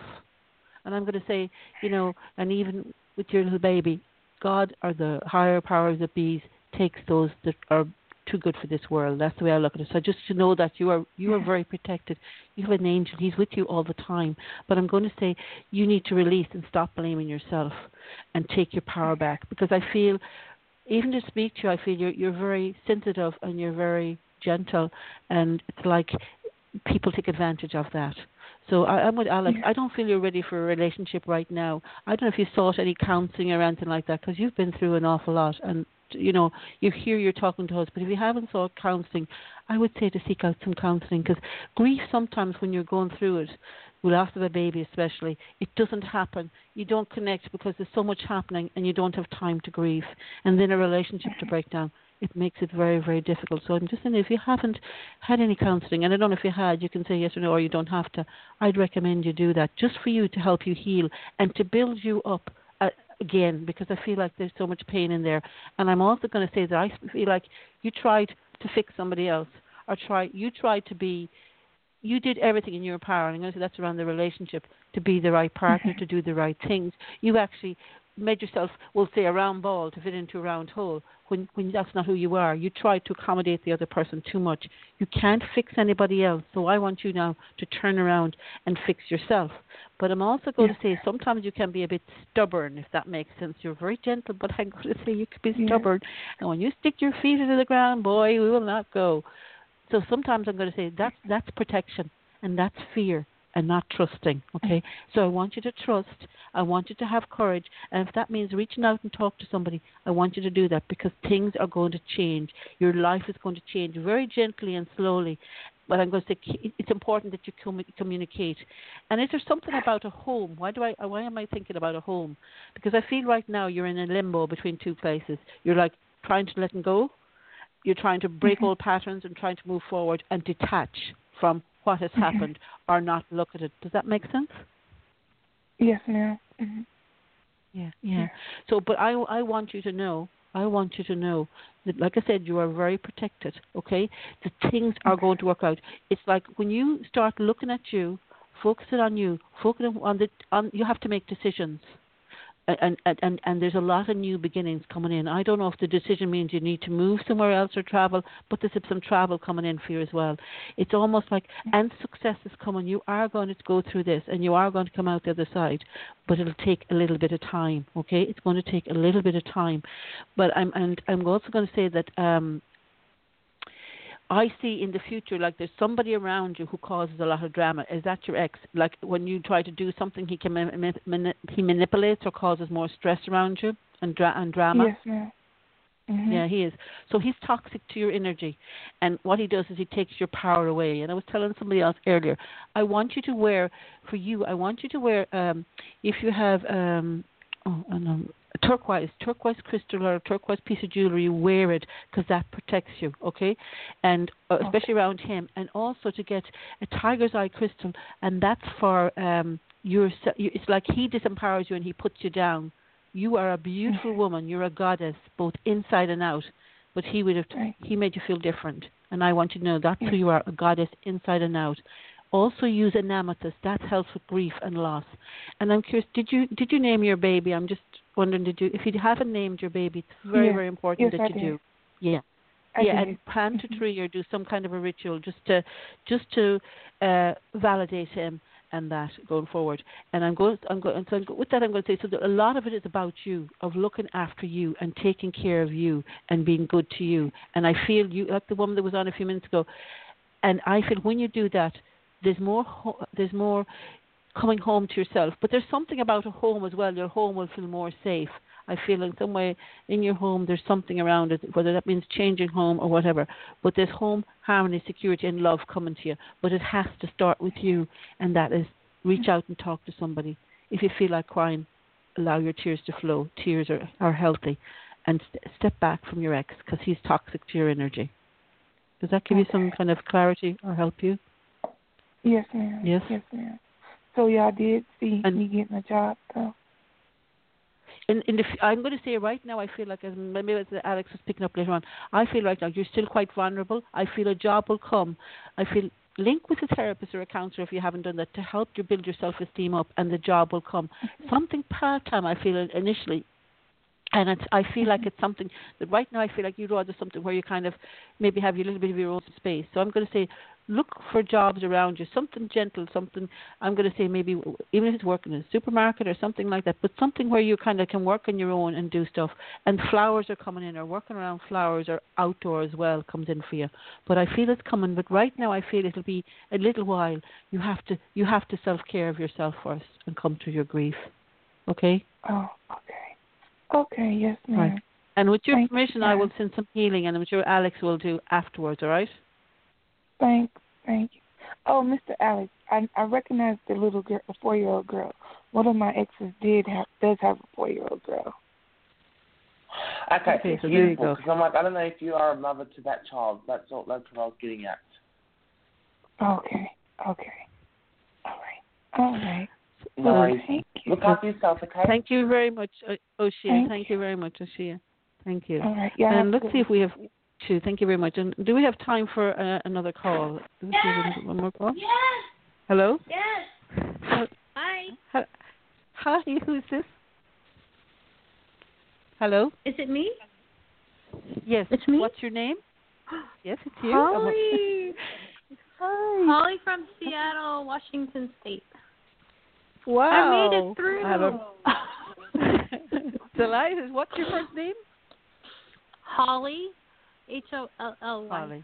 And I'm going to say, you know, and even with your little baby, God or the higher powers that be takes those that are too good for this world. That's the way I look at it. So just to know that you are you are very protected. You have an angel. He's with you all the time. But I'm going to say you need to release and stop blaming yourself and take your power back because I feel even to speak to you, I feel you're you're very sensitive and you're very gentle, and it's like people take advantage of that. So I, I'm with Alex. I don't feel you're ready for a relationship right now. I don't know if you sought any counselling or anything like that because you've been through an awful lot, and you know you hear you're talking to us. But if you haven't sought counselling, I would say to seek out some counselling because grief sometimes when you're going through it, the loss of a baby especially, it doesn't happen. You don't connect because there's so much happening and you don't have time to grieve, and then a relationship to break down it makes it very, very difficult. So I'm just saying, if you haven't had any counselling, and I don't know if you had, you can say yes or no, or you don't have to. I'd recommend you do that just for you to help you heal and to build you up again, because I feel like there's so much pain in there. And I'm also going to say that I feel like you tried to fix somebody else, or try you tried to be. You did everything in your power, and I'm going to say that's around the relationship to be the right partner, mm-hmm. to do the right things. You actually made yourself, we'll say, a round ball to fit into a round hole when when that's not who you are. You try to accommodate the other person too much. You can't fix anybody else. So I want you now to turn around and fix yourself. But I'm also going to say sometimes you can be a bit stubborn, if that makes sense. You're very gentle, but I'm going to say you could be Yeah. stubborn. And when you stick your feet into the ground, boy, we will not go. So sometimes I'm going to say that's that's protection and that's fear and not trusting. Okay, mm-hmm. so I want you to trust. I want you to have courage, and if that means reaching out and talk to somebody, I want you to do that because things are going to change. Your life is going to change very gently and slowly. But I'm going to say it's important that you commu- communicate. And is there something about a home? Why do I? Why am I thinking about a home? Because I feel right now you're in a limbo between two places. You're like trying to let them go. You're trying to break mm-hmm. old patterns and trying to move forward and detach from what has happened or not look at it. Does that make sense? Yes, ma'am. hmm Yeah, yeah. So, but I, I want you to know, I want you to know that, like I said, you are very protected. Okay, the things are going to work out. It's like when you start looking at you, focusing on you, focusing on the on. You have to make decisions and, and and there's a lot of new beginnings coming in. I don't know if the decision means you need to move somewhere else or travel, but there's some travel coming in for you as well. It's almost like and success is coming. You are going to go through this, and you are going to come out the other side, but it'll take a little bit of time. Okay, it's going to take a little bit of time, but I'm and I'm also going to say that um, I see in the future like there's somebody around you who causes a lot of drama. Is that your ex? Like when you try to do something, he can mani- mani- he manipulates or causes more stress around you and dra- and drama. Yes, ma'am. Mm-hmm. Yeah, he is. So he's toxic to your energy, and what he does is he takes your power away. And I was telling somebody else earlier, I want you to wear for you. I want you to wear um if you have um oh, and um, turquoise, turquoise crystal or a turquoise piece of jewelry, wear it because that protects you, okay? And uh, especially around him, and also to get a tiger's eye crystal, and that's for um your. It's like he disempowers you and he puts you down. You are a beautiful woman. You're a goddess, both inside and out. But he would have. He made you feel different, and I want you to know that's who you are, a goddess inside and out. Also use an amethyst. That helps with grief and loss. And I'm curious, did you did you name your baby? I'm just wondering, did you? If you haven't named your baby, it's very Yeah. very important Yes, that I you did. do. Yeah. I yeah, did. and plant a tree or do some kind of a ritual just to just to uh, validate him and that going forward. And I'm going, I'm going, so I'm, with that, I'm going to say so. That a lot of it is about you, of looking after you and taking care of you and being good to you. And I feel you, like the woman that was on a few minutes ago. And I feel when you do that, there's more, there's more coming home to yourself. But there's something about a home as well. Your home will feel more safe. I feel in some way in your home there's something around it, whether that means changing home or whatever. But there's home harmony, security, and love coming to you. But it has to start with you, and that is reach out and talk to somebody. If you feel like crying, allow your tears to flow. Tears are, are healthy, and st- step back from your ex because he's toxic to your energy. Does that give you some kind of clarity or help you? Yes, ma'am. Yes. Yes, ma'am. So y'all did see And- me getting a job, though. in, in the, f- I'm going to say right now, I feel like, as maybe as Alex was picking up later on, I feel right now you're still quite vulnerable. I feel a job will come. I feel link with a therapist or a counselor if you haven't done that to help you build your self esteem up, and the job will come. Mm-hmm. Something part time, I feel initially. And it's, I feel like mm-hmm. it's something that right now I feel like you'd rather something where you kind of maybe have your little bit of your own space. So I'm going to say look for jobs around you, something gentle, something I'm going to say maybe even if it's working in a supermarket or something like that, but something where you kind of can work on your own and do stuff. And flowers are coming in, or working around flowers or outdoor as well comes in for you. But I feel it's coming. But right now I feel it'll be a little while. You have to you have to self care of yourself first and come through your grief. Okay. Oh, okay. Okay, yes, ma'am. Right. And with your Thank you, permission, I will send some healing, and I'm sure Alex will do afterwards. All right. Thank, thank you. Oh, Mr. Alex, I I recognize the little girl, the four year old girl. One of my exes did have does have a four year old girl. Okay, Okay, so you beautiful. go. Because I'm like, I don't know if you are a mother to that child. That's all. That's what I was getting at. Okay, okay. All right, all right. No Well, thank you. Look after yourself, okay? Thank you very much, Oshia. Thank Thank, you very much, Oshia. Thank you. All right, yeah. and let's see if we have two. Thank you very much. And do we have time for uh, another call? Have One more call. Yes. Hello. Yes. Hi. Hi. Who's this? Hello. Is it me? Yes. It's me. What's your name? Yes, it's you. Holly. Hi. Holly from Seattle, Washington State. Wow. I made it through. I have Delighted. What's your first name? Holly, H O L L Y. Holly.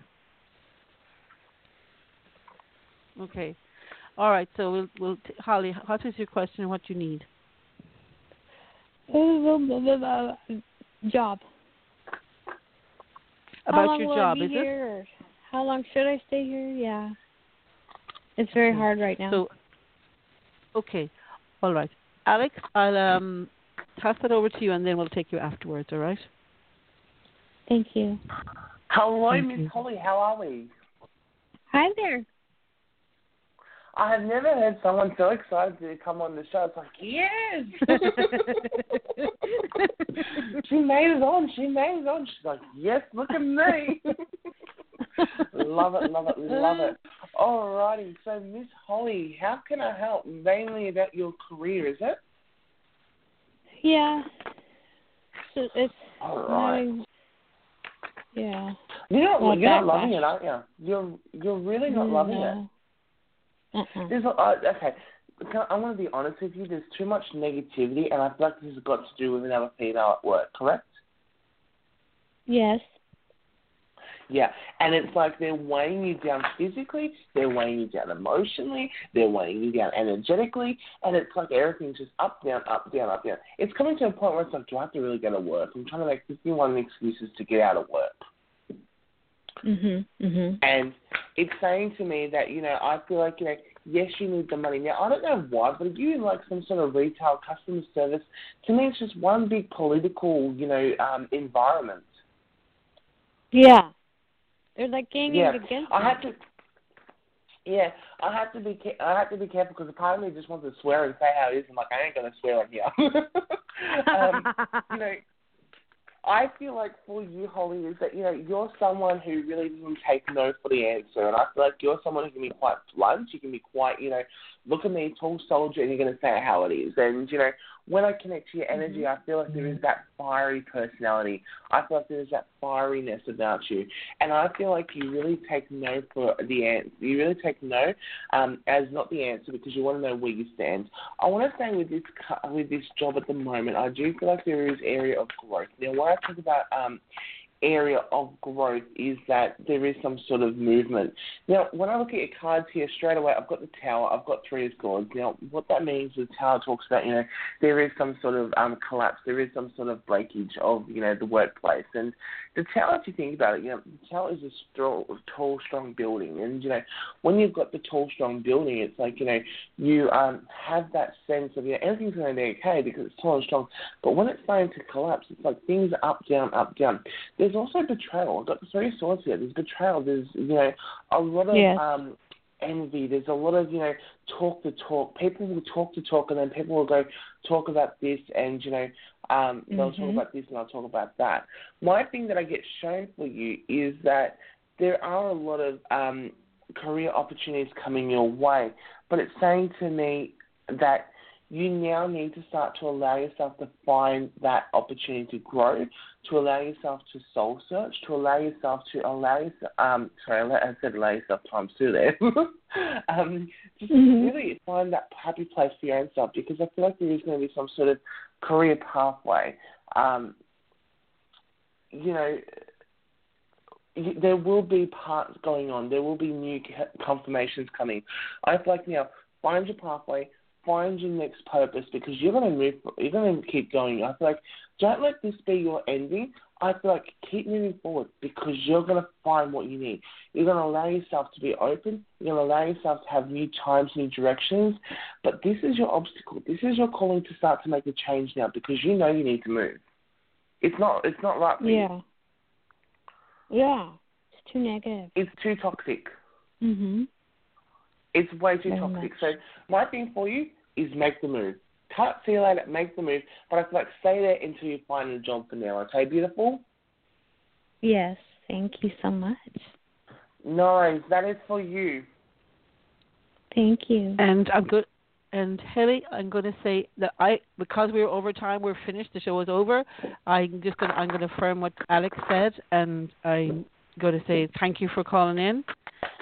Okay. All right. So we'll we'll t- Holly. What is your question? and What you need? job. About your job, is here, or how long should I stay here? Yeah. It's very hard right now. So, okay, all right, Alex, I'll um pass that over to you, and then we'll take you afterwards. All right? Thank you. Hello, Thank Miss. Holly. How are we? Hi there. I have never heard someone so excited to come on the show. It's like, yes! she made it on. She made it on. She's like, yes, look at me. love it, love it, love it. Alrighty, so Miss Holly, how can I help? Mainly about your career, is it? Yeah. So it's All right. Yeah. You're not, Well, you're not loving it, aren't you? You're you're really not loving it. Uh-uh. There's a, uh, okay. Can- I want to be honest with you. There's too much negativity, and I feel like this has got to do with another female at work. Correct? Yes. Yeah, and it's like they're weighing you down physically, they're weighing you down emotionally, they're weighing you down energetically, and it's like everything's just up, down, up, down, up, down. It's coming to a point where it's like, do I have to really go to work? I'm trying to make 51 excuses to get out of work. Mhm. Mhm. And it's saying to me that, you know, I feel like, you know, yes, you need the money. Now, I don't know why, but if you like some sort of retail customer service, to me it's just one big political, you know, um, environment. Yeah. They're like ganging Yeah, against. I have to. Yeah, I have to be. I have to be careful because a part of me just wants to swear and say how it is. I'm like, I ain't gonna swear on here. um, you know, I feel like for you, Holly, is that you know you're someone who really doesn't take no for the answer, and I feel like you're someone who can be quite blunt. You can be quite, you know, look at me, tall soldier, and you're going to say how it is. And you know, when I connect to your energy, I feel like there is that fiery personality. I feel like there is that fieriness about you, and I feel like you really take no for the answer. You really take no um, as not the answer because you want to know where you stand. I want to say with this with this job at the moment, I do feel like there is area of growth. Now, when I talk about um, area of growth is that there is some sort of movement. Now, when I look at your cards here, straight away, I've got the tower, I've got three of swords. Now, what that means, is the tower talks about, you know, there is some sort of um, collapse, there is some sort of breakage of, you know, the workplace. And the tower, if you think about it, you know, the tower is a strong, tall, strong building. And, you know, when you've got the tall, strong building, it's like, you know, you um, have that sense of, you know, everything's going to be okay because it's tall and strong. But when it's starting to collapse, it's like things are up, down, up, down. There's also betrayal. I've got the three swords here. There's betrayal. There's, you know, a lot of Yes. um, envy. There's a lot of, you know, talk to talk. People will talk to talk, and then people will go talk about this, and, you know, um, they'll talk Mhm. about this and I'll talk about that. My thing that I get shown for you is that there are a lot of um, career opportunities coming your way, but it's saying to me that you now need to start to allow yourself to find that opportunity to grow, to allow yourself to soul search, to allow yourself to allow yourself, um, sorry, I said allow yourself times two there. um, just Mhm. really find that happy place for your own self because I feel like there is going to be some sort of career pathway. Um, you know, there will be parts going on. There will be new confirmations coming. I feel like now find your pathway, find your next purpose because you're going to move. You're going to keep going. I feel like don't let this be your ending. I feel like keep moving forward because you're going to find what you need. You're going to allow yourself to be open. You're going to allow yourself to have new times, new directions. But this is your obstacle. This is your calling to start to make a change now because you know you need to move. It's not. It's not right for you. Yeah. Yeah. It's too negative. It's too toxic. Mhm. It's way too Very toxic. much. So my thing for you is make the move. Cut, see you later, make the move. But I feel like stay there until you find a job for now. Okay, beautiful? Yes. Thank you so much. Nice. That is for you. Thank you. And I'm good. And Haley, I'm going to say that I because we're over time, we're finished. The show is over. I'm just going. to I'm going to affirm what Alex said, and I'm going to say thank you for calling in.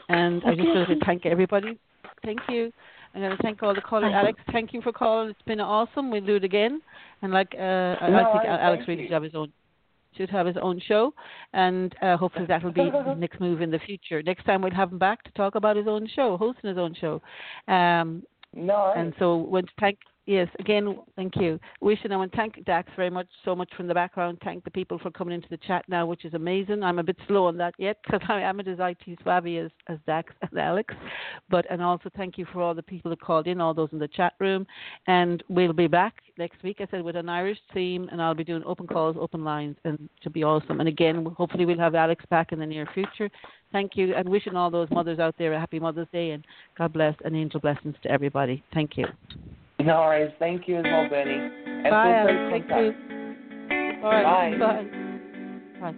And I just want to thank everybody. Thank you. I'm going to thank all the callers. Alex, thank you for calling. It's been awesome. We'll do it again. And like uh, I, No, I think Alex really should have his own should have his own show, and uh, hopefully that will be his next move in the future. Next time we'll have him back to talk about his own show, hosting his own show. Um, No. and so want to thank Yes, again, thank you. Wishing I want to thank Dax very much, so much from the background. Thank the people for coming into the chat now, which is amazing. I'm a bit slow on that yet because I am as IT savvy as, as Dax and Alex. But and also thank you for all the people that called in, all those in the chat room. And we'll be back next week, I said, with an Irish theme, and I'll be doing open calls, open lines, and should be awesome. And again, hopefully we'll have Alex back in the near future. Thank you, and wishing all those mothers out there a happy Mother's Day, and God bless and angel blessings to everybody. Thank you. No worries. Thank you as well, Bernie. And Bye, feel free Alex. Thank you. All right. Bye. Bye. Bye.